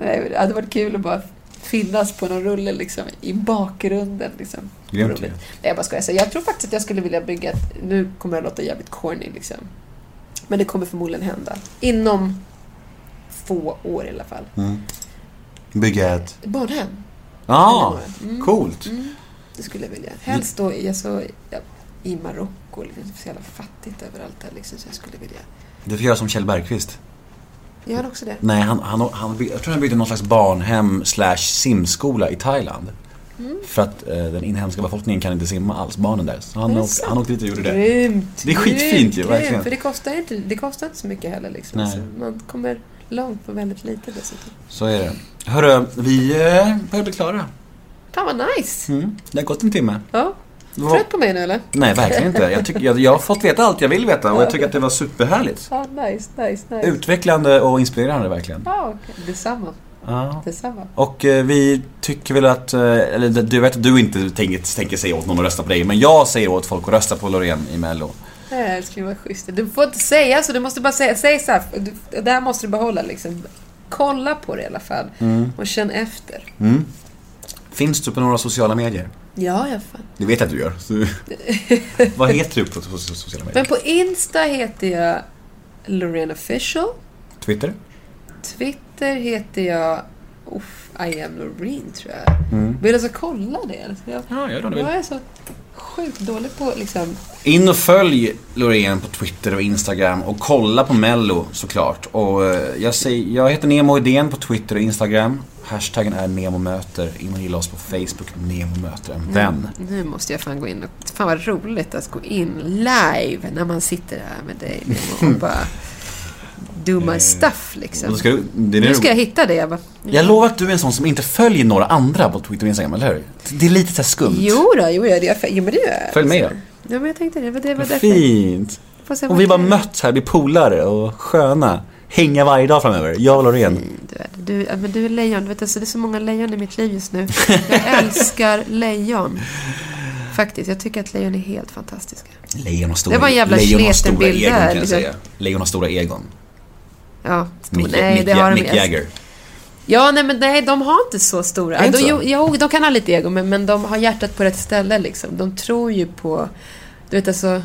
S5: Nej, det hade varit kul att bara finnas på någon rulle liksom, i bakgrunden. Liksom.
S1: Grymt.
S5: Nej, jag bara skojar. Så jag tror faktiskt att jag skulle vilja bygga ett... Nu kommer det låta jävligt corny liksom. Men det kommer förmodligen hända. Inom få år i alla fall.
S1: Mm. Bygga ett...
S5: Barnhem.
S1: Ja,
S5: Mm.
S1: coolt.
S5: Mm, det skulle jag vilja. Helst då i, alltså, ja, i Marocko. Liksom. Det är så jävla fattigt överallt där liksom, så jag skulle vilja
S1: Du får göra som Kjell Bergqvist.
S5: Gör han också det?
S1: Nej, han, han, han, jag tror han byggde någon slags barnhem slash simskola i Thailand.
S5: Mm.
S1: För att eh, den inhemska befolkningen kan inte simma alls, barnen där. Så han, åkte, han åkte dit och gjorde det.
S5: Grymt!
S1: Det är skitfint ju, verkligen.
S5: För det kostar, inte, det kostar inte så mycket heller liksom.
S1: Nej.
S5: Så man kommer långt på väldigt lite dessutom.
S1: Så är det. Hörru, vi eh, börjar bli klara.
S5: Fan vad nice!
S1: Mm. Det har gått en timme.
S5: Ja. Trött på mig nu eller?
S1: Nej, verkligen inte. Jag, tycker, jag, jag har fått veta allt jag vill veta och jag tycker att det var superhärligt.
S5: Ja, nice, nice, nice.
S1: Utvecklande och inspirerande verkligen.
S5: Ja, okej. Detsamma.
S1: Ja.
S5: Detsamma.
S1: Och eh, vi tycker väl att, eh, eller du vet att du inte tänker, tänker säga åt någon att rösta på dig, men jag säger åt folk att rösta på Loreen i Mello.
S5: Det skulle vara schysst. Du får inte säga så, du måste bara säga, säg så här. Du, det här måste du behålla liksom. Kolla på det i alla fall. Och känn efter.
S1: Mm. Finns du på några sociala medier?
S5: Ja, jag fan.
S1: Det vet jag att du gör. Så, vad heter du på so- so- sociala medier?
S5: Men på Insta heter jag Loreen official.
S1: Twitter?
S5: Twitter heter jag... Uff, I am Loreen tror jag. Vill du alltså kolla det? eller? Jag,
S1: Ja, gör det om du vill.
S5: jag är så sjukt dålig på liksom...
S1: In och följ Loreen på Twitter och Instagram och kolla på Mello såklart. Och eh, jag, säger, jag heter Nemo Idén på Twitter och Instagram. Hashtaggen är NEMOMÖTER. In och gilla oss på Facebook, Nemo möter en vän.
S5: Nu måste jag fan gå in och... Fan vad roligt att gå in live när man sitter här med dig Nemo, och bara... Do my stuff
S1: Och
S5: liksom.
S1: ska du,
S5: Nu ska jag hitta det. Jag, bara,
S1: jag lovar att du är en sån som inte följer några andra på Twitter och Instagram, eller hur? Det är lite så skumt.
S5: Jo då, jo, ja, det är, jo men det är
S1: Följ med då.
S5: Ja men jag tänkte det. Det var därför.
S1: fint. Och vi bara möts här, blir polare och sköna. Hänga varje dag framöver. Jag och Loreen.
S5: Du är, du, men du är lejon. Du vet, alltså, det är så många lejon i mitt liv just nu. Jag älskar lejon. Faktiskt, jag tycker att lejon är helt fantastiska.
S1: Lejon har stora,
S5: Det var en jävla
S1: lejon
S5: sleten
S1: stora
S5: bild
S1: egon kan jag
S5: liksom.
S1: säga. Lejon har stora egon.
S5: Ja, stor,
S1: Mick,
S5: nej,
S1: Mick,
S5: det har de
S1: Mick Jagger.
S5: Ja, nej, men nej, de har inte så stora.
S1: Inte
S5: de,
S1: så?
S5: jo, jo, de kan ha lite ego, men, men de har hjärtat på rätt ställe liksom. De tror ju på... Du vet alltså...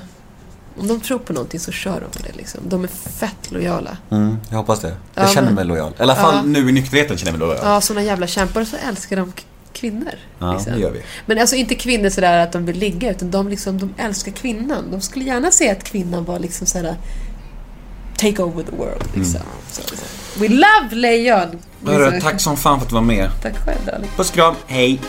S5: Om de tror på någonting så kör de på det liksom. De är fett lojala.
S1: Mm, jag hoppas det. Jag
S5: Ja,
S1: känner
S5: men-
S1: mig lojal. I alla fall
S5: Ja.
S1: nu i nykterheten känner jag mig lojal.
S5: Ja, såna jävla kämpar. Så älskar de kvinnor.
S1: Ja,
S5: liksom.
S1: det gör vi.
S5: Men alltså inte kvinnor sådär att de vill ligga, utan de, liksom, de älskar kvinnan. De skulle gärna se att kvinnan var liksom sådär take over the world. Liksom. Så, så. We love lejon!
S1: Mm. Hörru, tack som fan för att du var med.
S5: Tack själv darling.
S1: Puss och kram, hej!